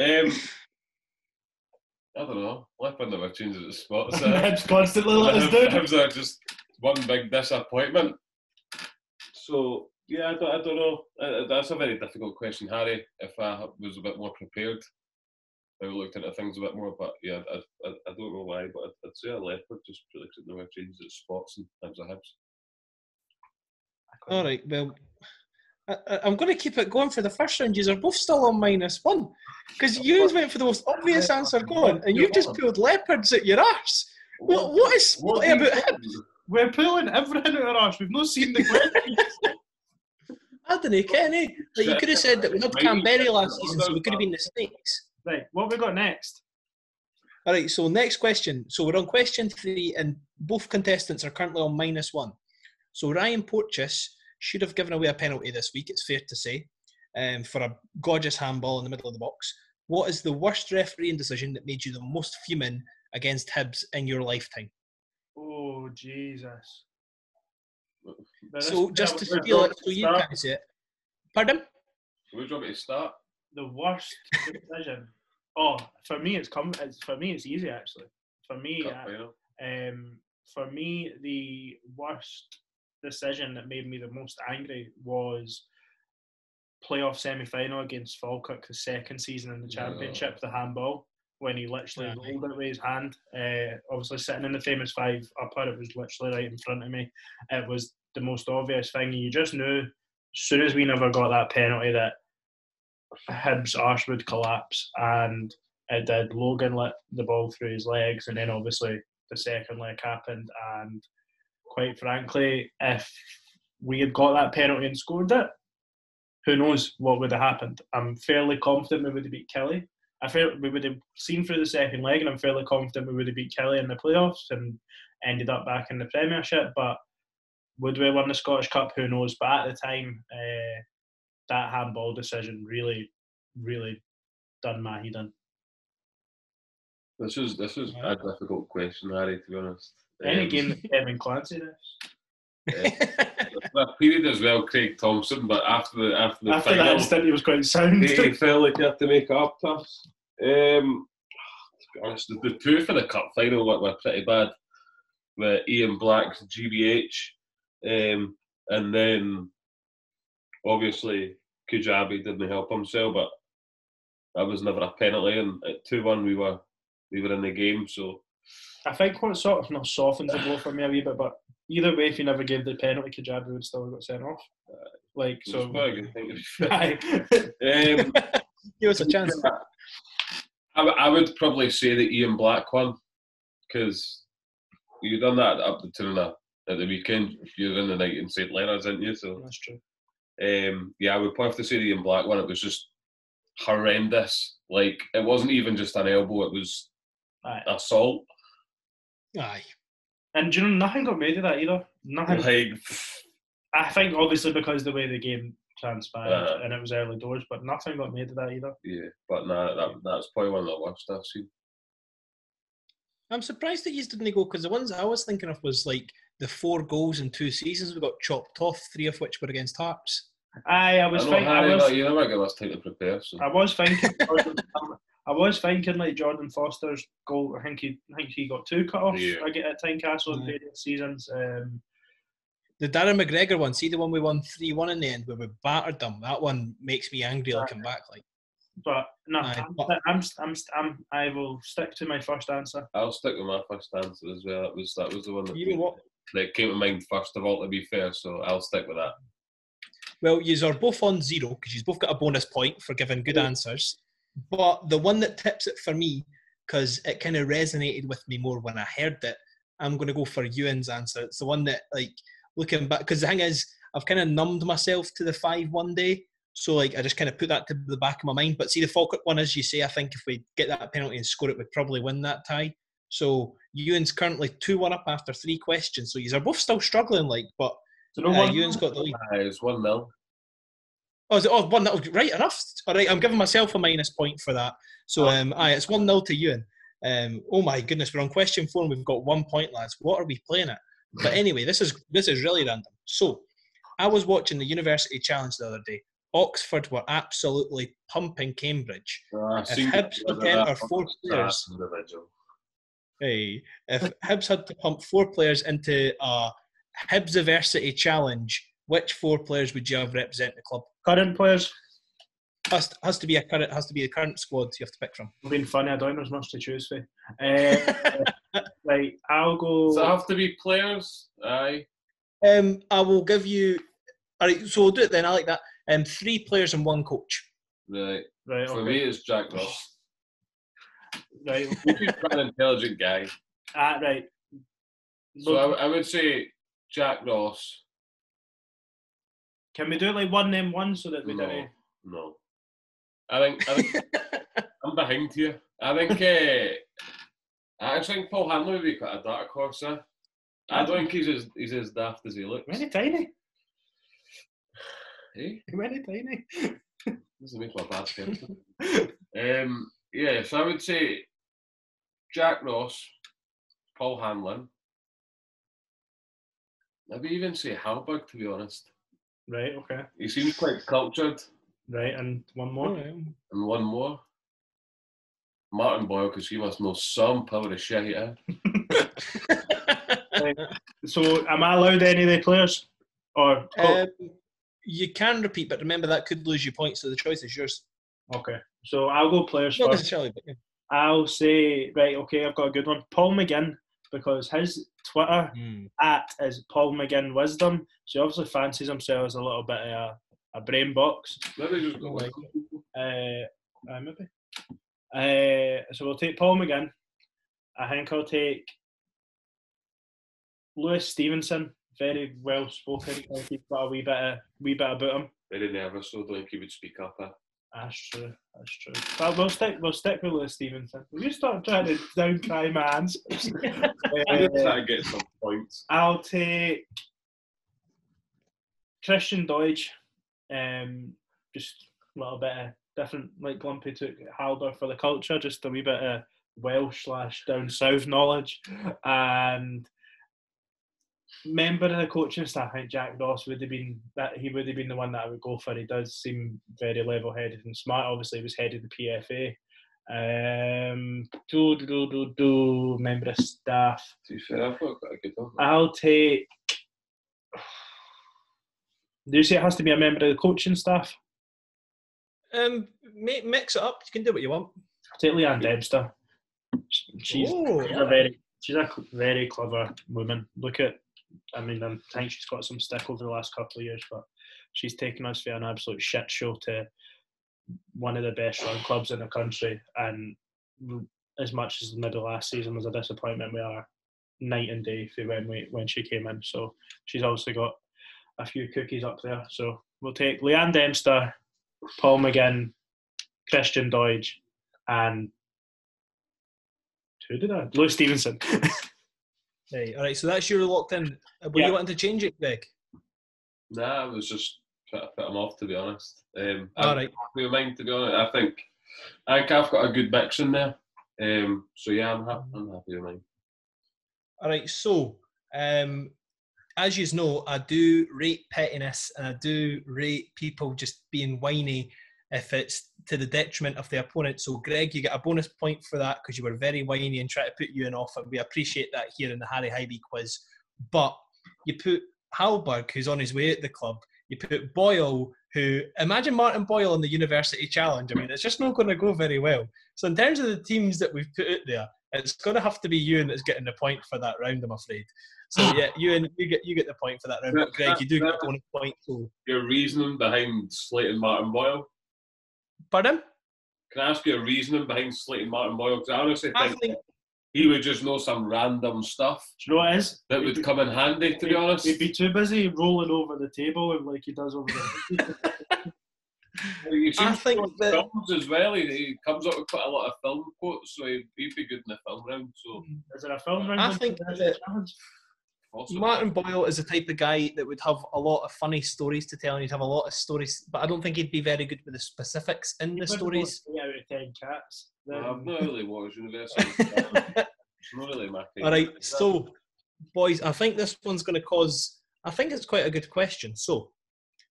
Um, I don't know. Leopard never changes its spots. eh? Hibs constantly let us down. Hibs are just one big disappointment. So yeah, I don't, I don't know. That's a very difficult question, Harry. If I was a bit more prepared, I would looked into things a bit more. But yeah, I, I, I don't know why, but I'd, I'd say a leopard just purely because it never changes its spots and Hibs are Hibs. All right, well, I, I'm going to keep it going for the first round. You are both still on minus one because you went for the most obvious answer going, and you've just pulled leopards at your arse. What, what is What about him? We're pulling everything out of our arse. We've not seen the question. I don't know, Kenny. Like you could have said that we had Canberra last season, so we could have been the Snakes. right, what have we got next? All right, so next question. So we're on question three, and both contestants are currently on minus one. So Ryan Porteous should have given away a penalty this week, it's fair to say, um, for a gorgeous handball in the middle of the box. What is the worst refereeing decision that made you the most fuming against Hibs in your lifetime? Oh Jesus! Now, So just to we're feel going it, so you start can see it. Pardon? Where do you want me to start? the worst decision. Oh, for me, it's come. It's for me, it's easy actually. For me, Cup uh, um, for me, the worst decision that made me the most angry was playoff semi-final against Falkirk the second season in the championship, the handball when he literally Aye. rolled it with his hand. Uh, obviously, sitting in the famous five upper, it was literally right in front of me. It was the most obvious thing. You just knew as soon as we never got that penalty that Hibs' arse would collapse, and it did. Logan let the ball through his legs, and then obviously the second leg happened. And quite frankly, if we had got that penalty and scored it, who knows what would have happened? I'm fairly confident we would have beat Killie. I feel we would have seen through the second leg, and I'm fairly confident we would have beat Killie in the playoffs and ended up back in the Premiership. But would we win the Scottish Cup? Who knows? But at the time, uh, that handball decision really, really done my head in. This is this is a difficult question, Harry. To be honest, Any Um, game that Kevin Clancy does. that period as well, Craig Thomson. But after the after the After final, that incident, he was quite sound. he felt like he had to make up to us. Um, to be honest, the, the two for the cup final were, were pretty bad. With Ian Black's GBH, um, and then obviously Kujabi didn't help himself, but that was never a penalty. And at two one, we were we were in the game. So I think what sort of not softens the blow for me a wee bit, but either way, if you never gave the penalty, Kujabi would still have got sent off. Like it was so. quite a good thing. to be um, Give us a chance. I, w- I would probably say the Ian Black one because you done that up the Tuna at the weekend. You were in the night in St Leonard's, didn't you? So That's true. um, yeah, I would probably have to say the Ian Black one. It was just horrendous. Like it wasn't even just an elbow; it was Aye. assault. Aye. And do you know nothing got made of that either. Nothing. Like I think obviously because the way the game transpired Uh. and it was early doors, but nothing got made of that either. yeah, but nah, that that's probably one of the worst I've seen. I'm surprised that you didn't go because the ones I was thinking of was like the four goals in two seasons we got chopped off, three of which were against Hearts. Aye, I was I know, thinking. I Harry, was, but you never give us time to prepare. So I was thinking. Jordan- I was thinking like Jordan Forster's goal. I think he, I think he got two cut offs. Yeah. I get at Tynecastle in Aye. various seasons. Um, The Darren McGregor one, see the one we won 3 1 in the end where we battered them? That one makes me angry looking back. Like, but no, Aye, I'm, but- I'm, I'm, I'm, I will stick to my first answer. I'll stick with my first answer as well. That was that was the one that, you know what? that came to mind first of all. To be fair, so I'll stick with that. Well, you are both on zero because you've both got a bonus point for giving good Yeah. answers. But the one that tips it for me, because it kind of resonated with me more when I heard it, I'm going to go for Ewan's answer. It's the one that, like, looking back, because the thing is, I've kind of numbed myself to the 5 1 day. So, like, I just kind of put that to the back of my mind. But see, the Falkirk one, as you say, I think if we get that penalty and score it, we'd probably win that tie. So, Ewan's currently 2 1 up after three questions. So, you are both still struggling, like, but So no uh, one, Ewan's got the lead. Aye, it's one 0 Oh, is it, oh, one nil. Right enough. All right, I'm giving myself a minus point for that. So, Oh. um, aye, it's one nil to Ewan. Um, oh my goodness, we're on question four and we've got one point, lads. What are we playing at? But anyway, this is this is really random. So, I was watching the University Challenge the other day. Oxford were absolutely pumping Cambridge. Uh, If Hibs had ten or four players, hey, if Hibs had to pump four players into a Hibsiversity Challenge, which four players would you have represent the club? Current players. Has, has to be a current has to be the current squad you have to pick from. I'm being funny. I don't know as much to choose for. Uh, right, I'll go. Does it have to be players? Aye. um, I will give you. All right, so we'll do it then. I like that. Um, three players and one coach. Right. right, For okay. me, it's Jack Ross. right, He's quite an intelligent guy. ah, right. So I would say Jack Ross. Can we do it like one name one so that we No, don't? no. I think, I think I'm behind here. I think uh, I actually think Paul Hanlon would be quite a dark horse. Eh? I don't think he's as he's as daft as he looks. Really tiny. Hey, Really tiny. doesn't make my bad person. Um, yeah, so I would say Jack Ross, Paul Hanlon. Maybe even say Hallberg, to be honest. Right. Okay. He seems quite cultured. Right, and one more. And one more. Martin Boyle, because he must know some power of shit. Eh? So, am I allowed any of the players? Or um, you can repeat, but remember that could lose you points. So the choice is yours. okay. So I'll go players Not first. necessarily, but yeah. I'll say right. Okay, I've got a good one. Paul McGinn because his Twitter at is Paul McGinn Wisdom. So he obviously fancies himself as a little bit of a, a brain box. Maybe just go Like- with Uh, uh, maybe. Uh, so we'll take Paul McGinn. I think I'll take Lewis Stevenson. Very well spoken. He's got a wee bit of wee bit about him. Very nervous, so I don't think he would speak up. Eh? That's true. That's true. But we'll stick. We'll stick with Lewis Stevenson. Will you stop trying to down try my answers? I'm trying to get some points. I'll take Christian Doidge. Um, just a little bit of different, like Glumpy took Halder for the culture, just a wee bit of Welsh slash down south knowledge, and member of the coaching staff. I think Jack Ross would have been that he would have been the one that I would go for. He does seem very level headed and smart. Obviously, he was head of the PFA. Um, do do do do do member of staff. To be fair, I've got a good one? I'll take. Do you say it has to be a member of the coaching staff? Um, mi- mix it up. You can do what you want. I'll take Leeann Dempster. She's, Oh, she's a very she's a very clever woman. Look at, I mean, I think she's got some stick over the last couple of years, but she's taken us for an absolute shit show to one of the best run clubs in the country. And as much as the maybe last season was a disappointment, we are night and day for when we when she came in. So she's also got a few cookies up there. So we'll take Leeann Dempster, Paul McGinn, Christian Doidge, and who did I? Lewis Stevenson. Right, all right. So that's your locked in. Uh, Were Yeah. you wanting to change it, Greg? Nah, I was just trying to put him off, to be honest. Um, All I'm right. happy with mine, to be honest. I think, I think I've got a good mix in there. Um, so yeah, I'm happy. I'm happy with mine. All right. So, um, as you know, I do rate pettiness and I do rate people just being whiny if it's to the detriment of the opponent. So, Greg, you get a bonus point for that because you were very whiny and tried to put you in off. And we appreciate that here in the Harry Hibee quiz. But you put Hallberg, who's on his way at the club. You put Boyle, who imagine Martin Boyle in the University Challenge. I mean, it's just not going to go very well. So, in terms of the teams that we've put out there, it's going to have to be Ewan that's getting the point for that round, I'm afraid. So yeah, Ewan, you get you get the point for that round. But Greg, you do get a bonus point. So, Your reasoning behind slating Martin Boyle? Pardon? Can I ask you a reasoning behind slating Martin Boyle? Because I honestly I think think he would just know some random stuff Do you know what it is? that would come in handy, to be honest. He'd be too busy rolling over the table like he does over the. You I see think that films as well. He, he comes up with quite a lot of film quotes, so he'd, he'd be good in the film round. So Is there a film round? I think the that- challenge? possibly. Martin Boyle is the type of guy that would have a lot of funny stories to tell, and he'd have a lot of stories. But I don't think he'd be very good with the specifics in the He would stories. go Eight out of ten cats. Well, Then- I've not really watched University. it's not really my thing. All right, so boys, I think this one's going to cause. I think it's quite a good question. So,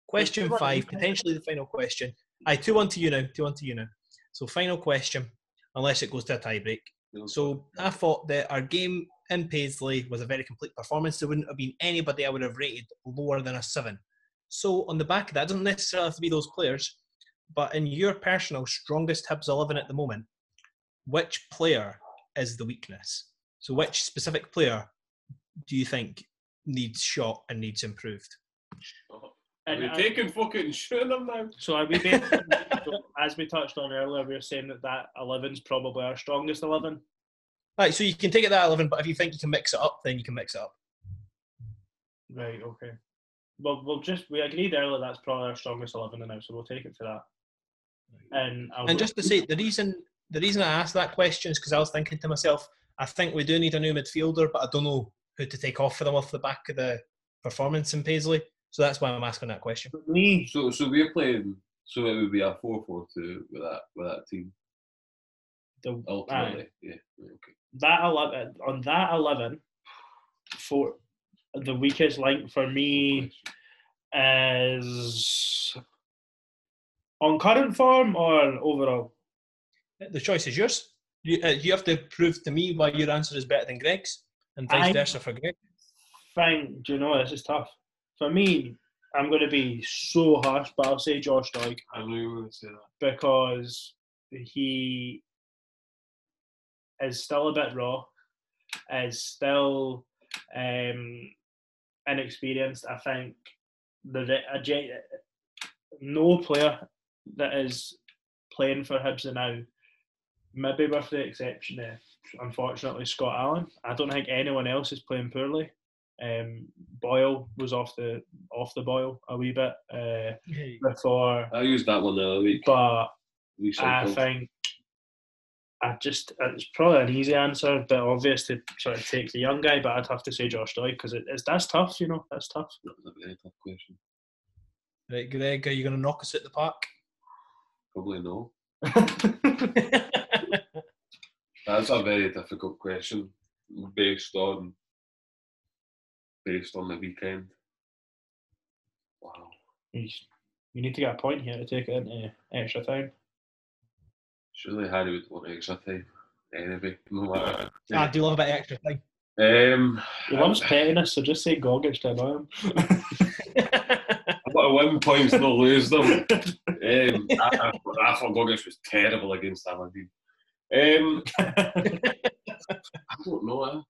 question What- five, potentially the final question. I two one to you now. Two one to you now. So, final question, unless it goes to a tiebreak. So, I thought that our game in Paisley was a very complete performance. There wouldn't have been anybody I would have rated lower than a seven. So, on the back of that, it doesn't necessarily have to be those players, but in your personal strongest Hibs 11 at the moment, which player is the weakness? So, which specific player do you think needs shot and needs improved? Are and we I- taking fucking and shooting them now? So are we basically, as we touched on earlier, we were saying that that 11's probably our strongest 11. Right, so you can take it that 11, but if you think you can mix it up, then you can mix it up. Right, okay. Well, we'll just, we agreed earlier that's probably our strongest 11 now, so we'll take it to that. And, I'll And just to say, the reason the reason I asked that question is because I was thinking to myself, I think we do need a new midfielder, but I don't know who to take off for them off the back of the performance in Paisley. So that's why I'm asking that question. me, So, so we're playing. So it would be a four-four-two with that with that team the, ultimately. aye, Yeah. Okay. that 11, on that 11, for the weakest link for me is on current form or overall? The choice is yours. You, uh, you have to prove to me why your answer is better than Greg's, and vice I- versa for Greg. Fine, do you know this is tough. For me, I'm going to be so harsh, but I'll say Josh Doig I knew you were going to say that. because he is still a bit raw, is still um, inexperienced. I think the re- a no player that is playing for Hibs now maybe with the exception of unfortunately Scott Allan. I don't think anyone else is playing poorly. Um, Boyle was off the off the boil a wee bit uh, before, I used that one the other week. but I think I just uh, it's probably an easy answer, but obvious to sort of take the young guy. But I'd have to say Josh Doig because it, it's that's tough, you know, that's tough. That was a very tough question. Right, Greg, are you going to knock us at the park? Probably no. That's a very difficult question based on based on the weekend. Wow. you you need to get a point here to take it into extra time. Surely Harry would want extra time. Anyway, no matter. Ah, I do love a bit of extra time. Um, He loves pettiness, so just say Gogic to annoy him. I've got to win points, not lose them. Um, I, I, I thought Gogic was terrible against Aberdeen. Um, I don't know. eh?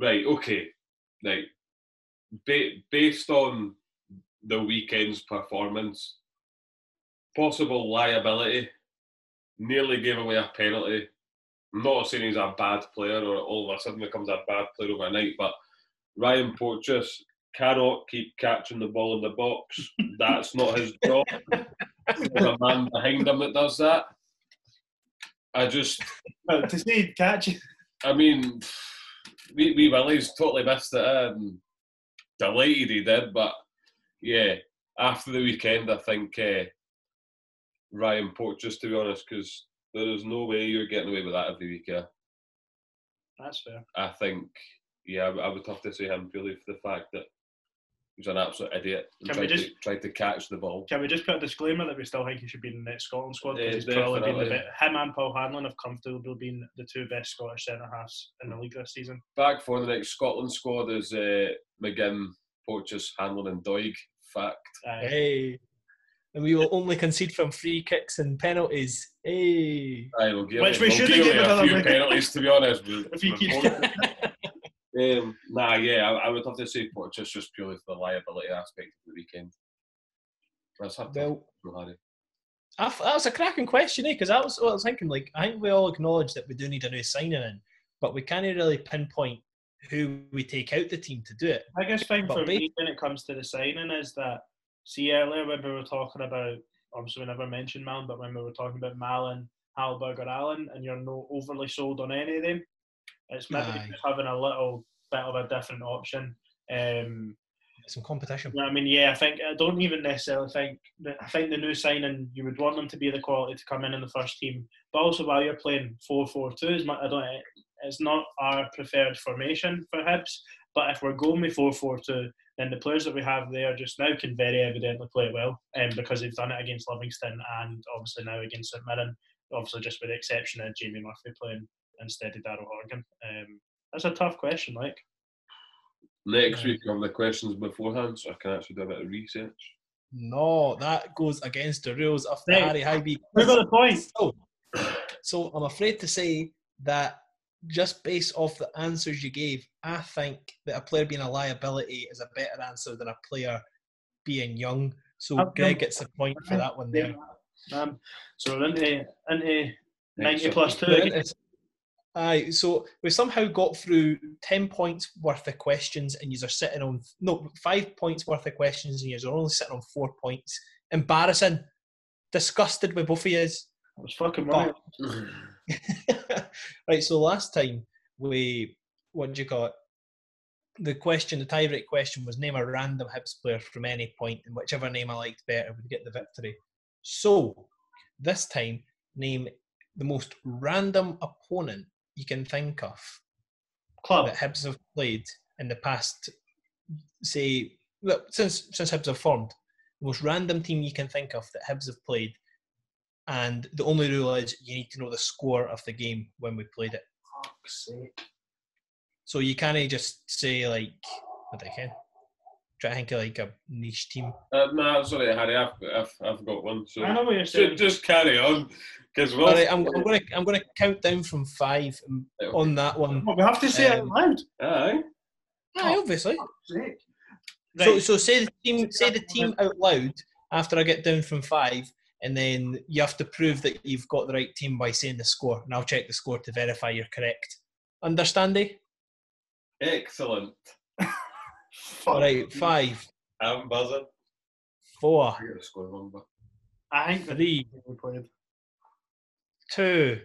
Right, okay. Right. Ba- based on the weekend's performance, possible liability, nearly gave away a penalty. I'm not saying he's a bad player or all of a sudden becomes a bad player overnight, but Ryan Porteous cannot keep catching the ball in the box. That's not his job. There's a man behind him that does that. I just Well, to see he'd catch. I mean, we we Willie's totally missed it. And delighted he did, but yeah, after the weekend, I think uh, Ryan Porteous, to be honest, because there is no way you're getting away with that every week. Yeah, That's fair. I think yeah, I, I would have to say him purely for the fact that he's an absolute idiot and Can we tried, to, tried to catch the ball. Can we just put a disclaimer that we still think he should be in the next Scotland squad because Yeah, he's probably been the definitely. Him and Paul Hanlon have comfortably been the two best Scottish centre halves in the league this season. Back for the next Scotland squad is uh, McGinn, Porteous, Hanlon, and Doig. Fact. Aye. hey. And we will only concede from free kicks and penalties. Hey. I will give Which it- we we'll should give have it given a another few week. penalties to be honest. with- If he with keeps Um, nah, yeah, I, I would have to say Porteous just purely for the liability aspect of the weekend. That's hard well, to Harry. I that was a cracking question, eh? Because that was what I was thinking. Like, I think we all acknowledge that we do need a new signing in, but we can't really pinpoint who we take out the team to do it. Biggest thing But for me when it comes to the signing is that see earlier when we were talking about obviously we never mentioned Mallan, but when we were talking about Mallan, Hallberg or Allan, and you're not overly sold on any of them, it's maybe Aye. just having a little bit of a different option. Um, Some competition. you know what I mean, yeah, I think I don't even necessarily think that I think the new signing you would want them to be the quality to come in in the first team, but also while you're playing four four two, is I don't it's not our preferred formation for Hibs. But if we're going with four four two, then the players that we have there just now can very evidently play well, um, because they've done it against Livingston and obviously now against St Mirren. Obviously, just with the exception of Jamie Murphy playing instead of Daryl Horgan. Um, that's a tough question, like. Next week, we have the questions beforehand, so I can actually do a bit of research. No, that goes against the rules of the Right. Harry Hibee. Who got the point? So, so I'm afraid to say that just based off the answers you gave, I think that a player being a liability is a better answer than a player being young. So Okay. Greg gets the point for that one there. Um, so we're into into ninety Next two. Right, again. Aye, so we somehow got through ten points worth of questions, and you are sitting on no five points worth of questions, and you are only sitting on four points. Embarrassing, disgusted with both of yous. I was fucking right. right, so last time we what do you call it? The question, the tie break question was name a random Hibs player from any point, and whichever name I liked better would get the victory. So this time, name the most random opponent you can think of Club. that Hibs have played in the past, say, well, since since Hibs have formed. The most random team you can think of that Hibs have played, and the only rule is you need to know the score of the game when we played it. Fuck's sake. So you can't just say like, what I can. Try to think of like a niche team. Uh, no, sorry, Harry, I've, I've, I've got one. So I know what you're saying. just, just carry on, because we'll. All right, I'm, I'm gonna I'm gonna count down from five and on that one. Well, we have to say it Um, out loud. Aye. Aye, obviously. Fuck's sake. So so say the team say the team out loud after I get down from five, and then you have to prove that you've got the right team by saying the score, and I'll check the score to verify you're correct. Understand, eh? Excellent. All right, five, I'm buzzing. four, I get the score wrong, but I think the three, we played. two,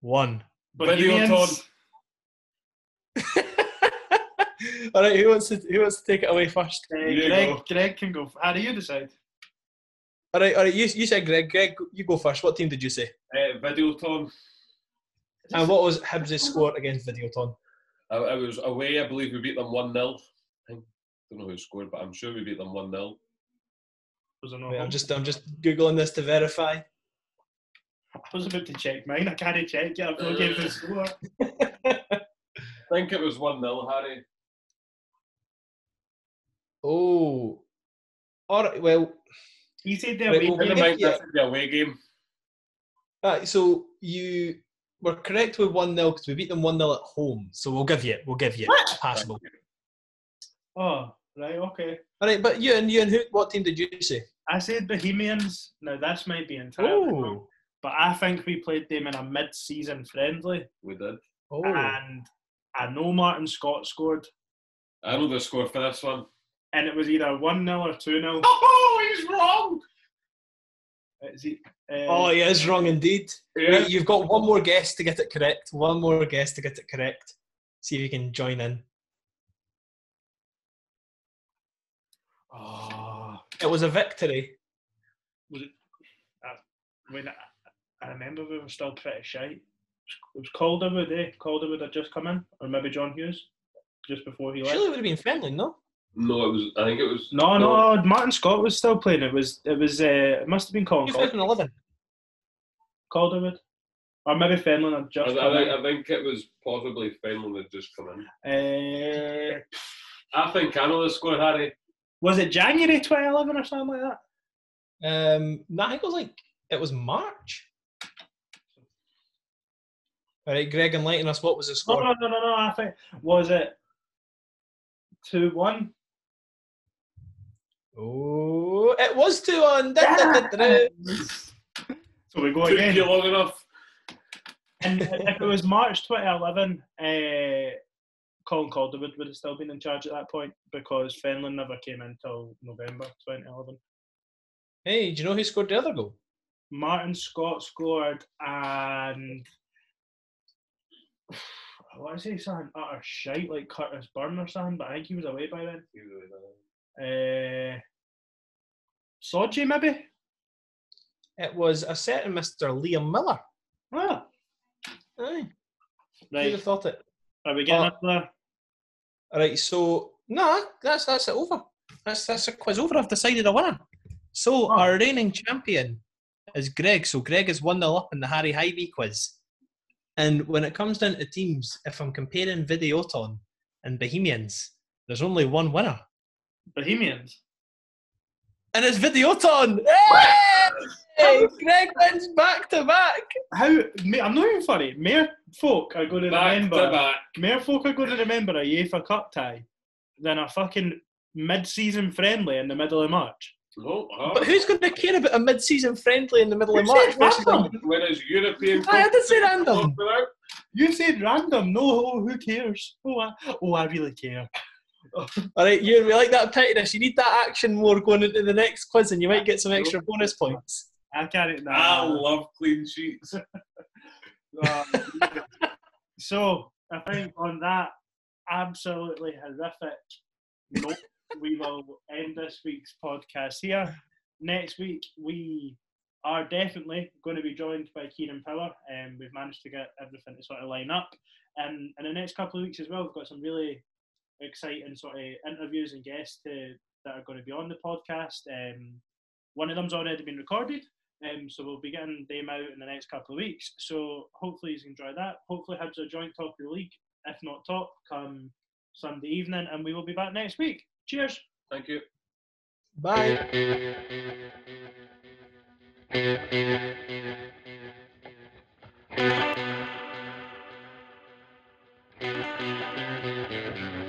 one. Video Bohemians, All right, who wants to who wants to take it away first? uh, Greg, go. Greg can go. How do you decide? All right, all right. You, you said Greg. Greg, you go first. What team did you say? uh, Videoton. And what was Hibs' score against Videoton? I, I was away. I believe we beat them one 0 I don't know who scored, but I'm sure we beat them one 0 Was it not Wait, I'm just I'm just googling this to verify. I was about to check mine. I can't check yet. I've not gave the score. I think it was one 0 Harry. Oh, all right. Well, He said there. Right, we well, Never we mind, yeah. this the away game. uh, so you were correct with one 0 because we beat them one 0 at home. So we'll give you it. We'll give you it. What? Passable. Oh, right, okay. All right, but you and you and who? What team did you say? I said Bohemians. Now this might be entirely wrong, Oh, but I think we played them in a mid-season friendly, We did. oh. and I know Martin Scott scored, I know the score for this one. And it was either one 0 or two 0 Oh, he's wrong. Is he? Uh, Oh, he is wrong indeed. Right, you've got one more guess to get it correct. One more guess to get it correct. See if you can join in. Oh, It was a victory. was it? I, when I, I remember we were still pretty shy. It was Calderwood, eh? Calderwood had just come in, or maybe John Hughes, just before he left. Surely it would have been friendly, no? No, it was. I think it was. No, no, Martin Scott was still playing. It was, it was, uh, it must have been Colin Cal- 2011. Calderwood, or maybe Fenlon had I, just I, come think, in. I think it was possibly Fenlon had just come in. Uh, I think I know the score, Harry. was it January 2011 or something like that? Um, no, I think it was like it was March. All right, Greg, enlighten us. What was the score? No, no, no, no, no. I think was it two one. Oh, it was two on. Da, da, da, da, da. So we go Took again. you long enough. And if it was March 2011, uh, Colin Calderwood would have still been in charge at that point because Fenlon never came in until November 2011. Hey, do you know who scored the other goal? Martin Scott scored and I want to say something utter shite like Curtis Byrne or something, but I think he was away by then. Uh, Soji maybe? It was a certain Mr. Liam Miller. Ah, Aye. Right. Who'd have thought it? Are we getting Oh. up there? All right, so no, that's that's it over. That's that's a quiz over. I've decided a winner. So Oh. our reigning champion is Greg. So Greg is one 0 up in the Harry Hibee quiz. And when it comes down to teams, if I'm comparing Videoton and Bohemians, there's only one winner, Bohemians. and it's Videoton. Hey! Greg wins back to back. How? I'm not even funny. Mere folk are going to Back remember. to back. Mere folk are going to remember a UEFA Cup tie than a fucking mid-season friendly in the middle of March. Oh, oh. But who's going to care about a mid-season friendly in the middle of March? said versus a- random? When is European? I had to say random. You said random. No, oh, who cares? Oh, I, oh, I really care. All right, you and we like that pettiness. You need that action more going into the next quiz, and you might get some extra bonus points. I can't. Nah. I love clean sheets. Uh, so I think on that absolutely horrific note, we will end this week's podcast here. Next week we are definitely going to be joined by Keenan Power, and we've managed to get everything to sort of line up. And in the next couple of weeks as well, we've got some really exciting sort of interviews and guests to, that are going to be on the podcast. Um, one of them's already been recorded, um, so we'll be getting them out in the next couple of weeks. So hopefully you enjoy that. Hopefully Hibs are joint top of the league, if not top, come Sunday evening, and we will be back next week. Cheers. Thank you. Bye. Thank you.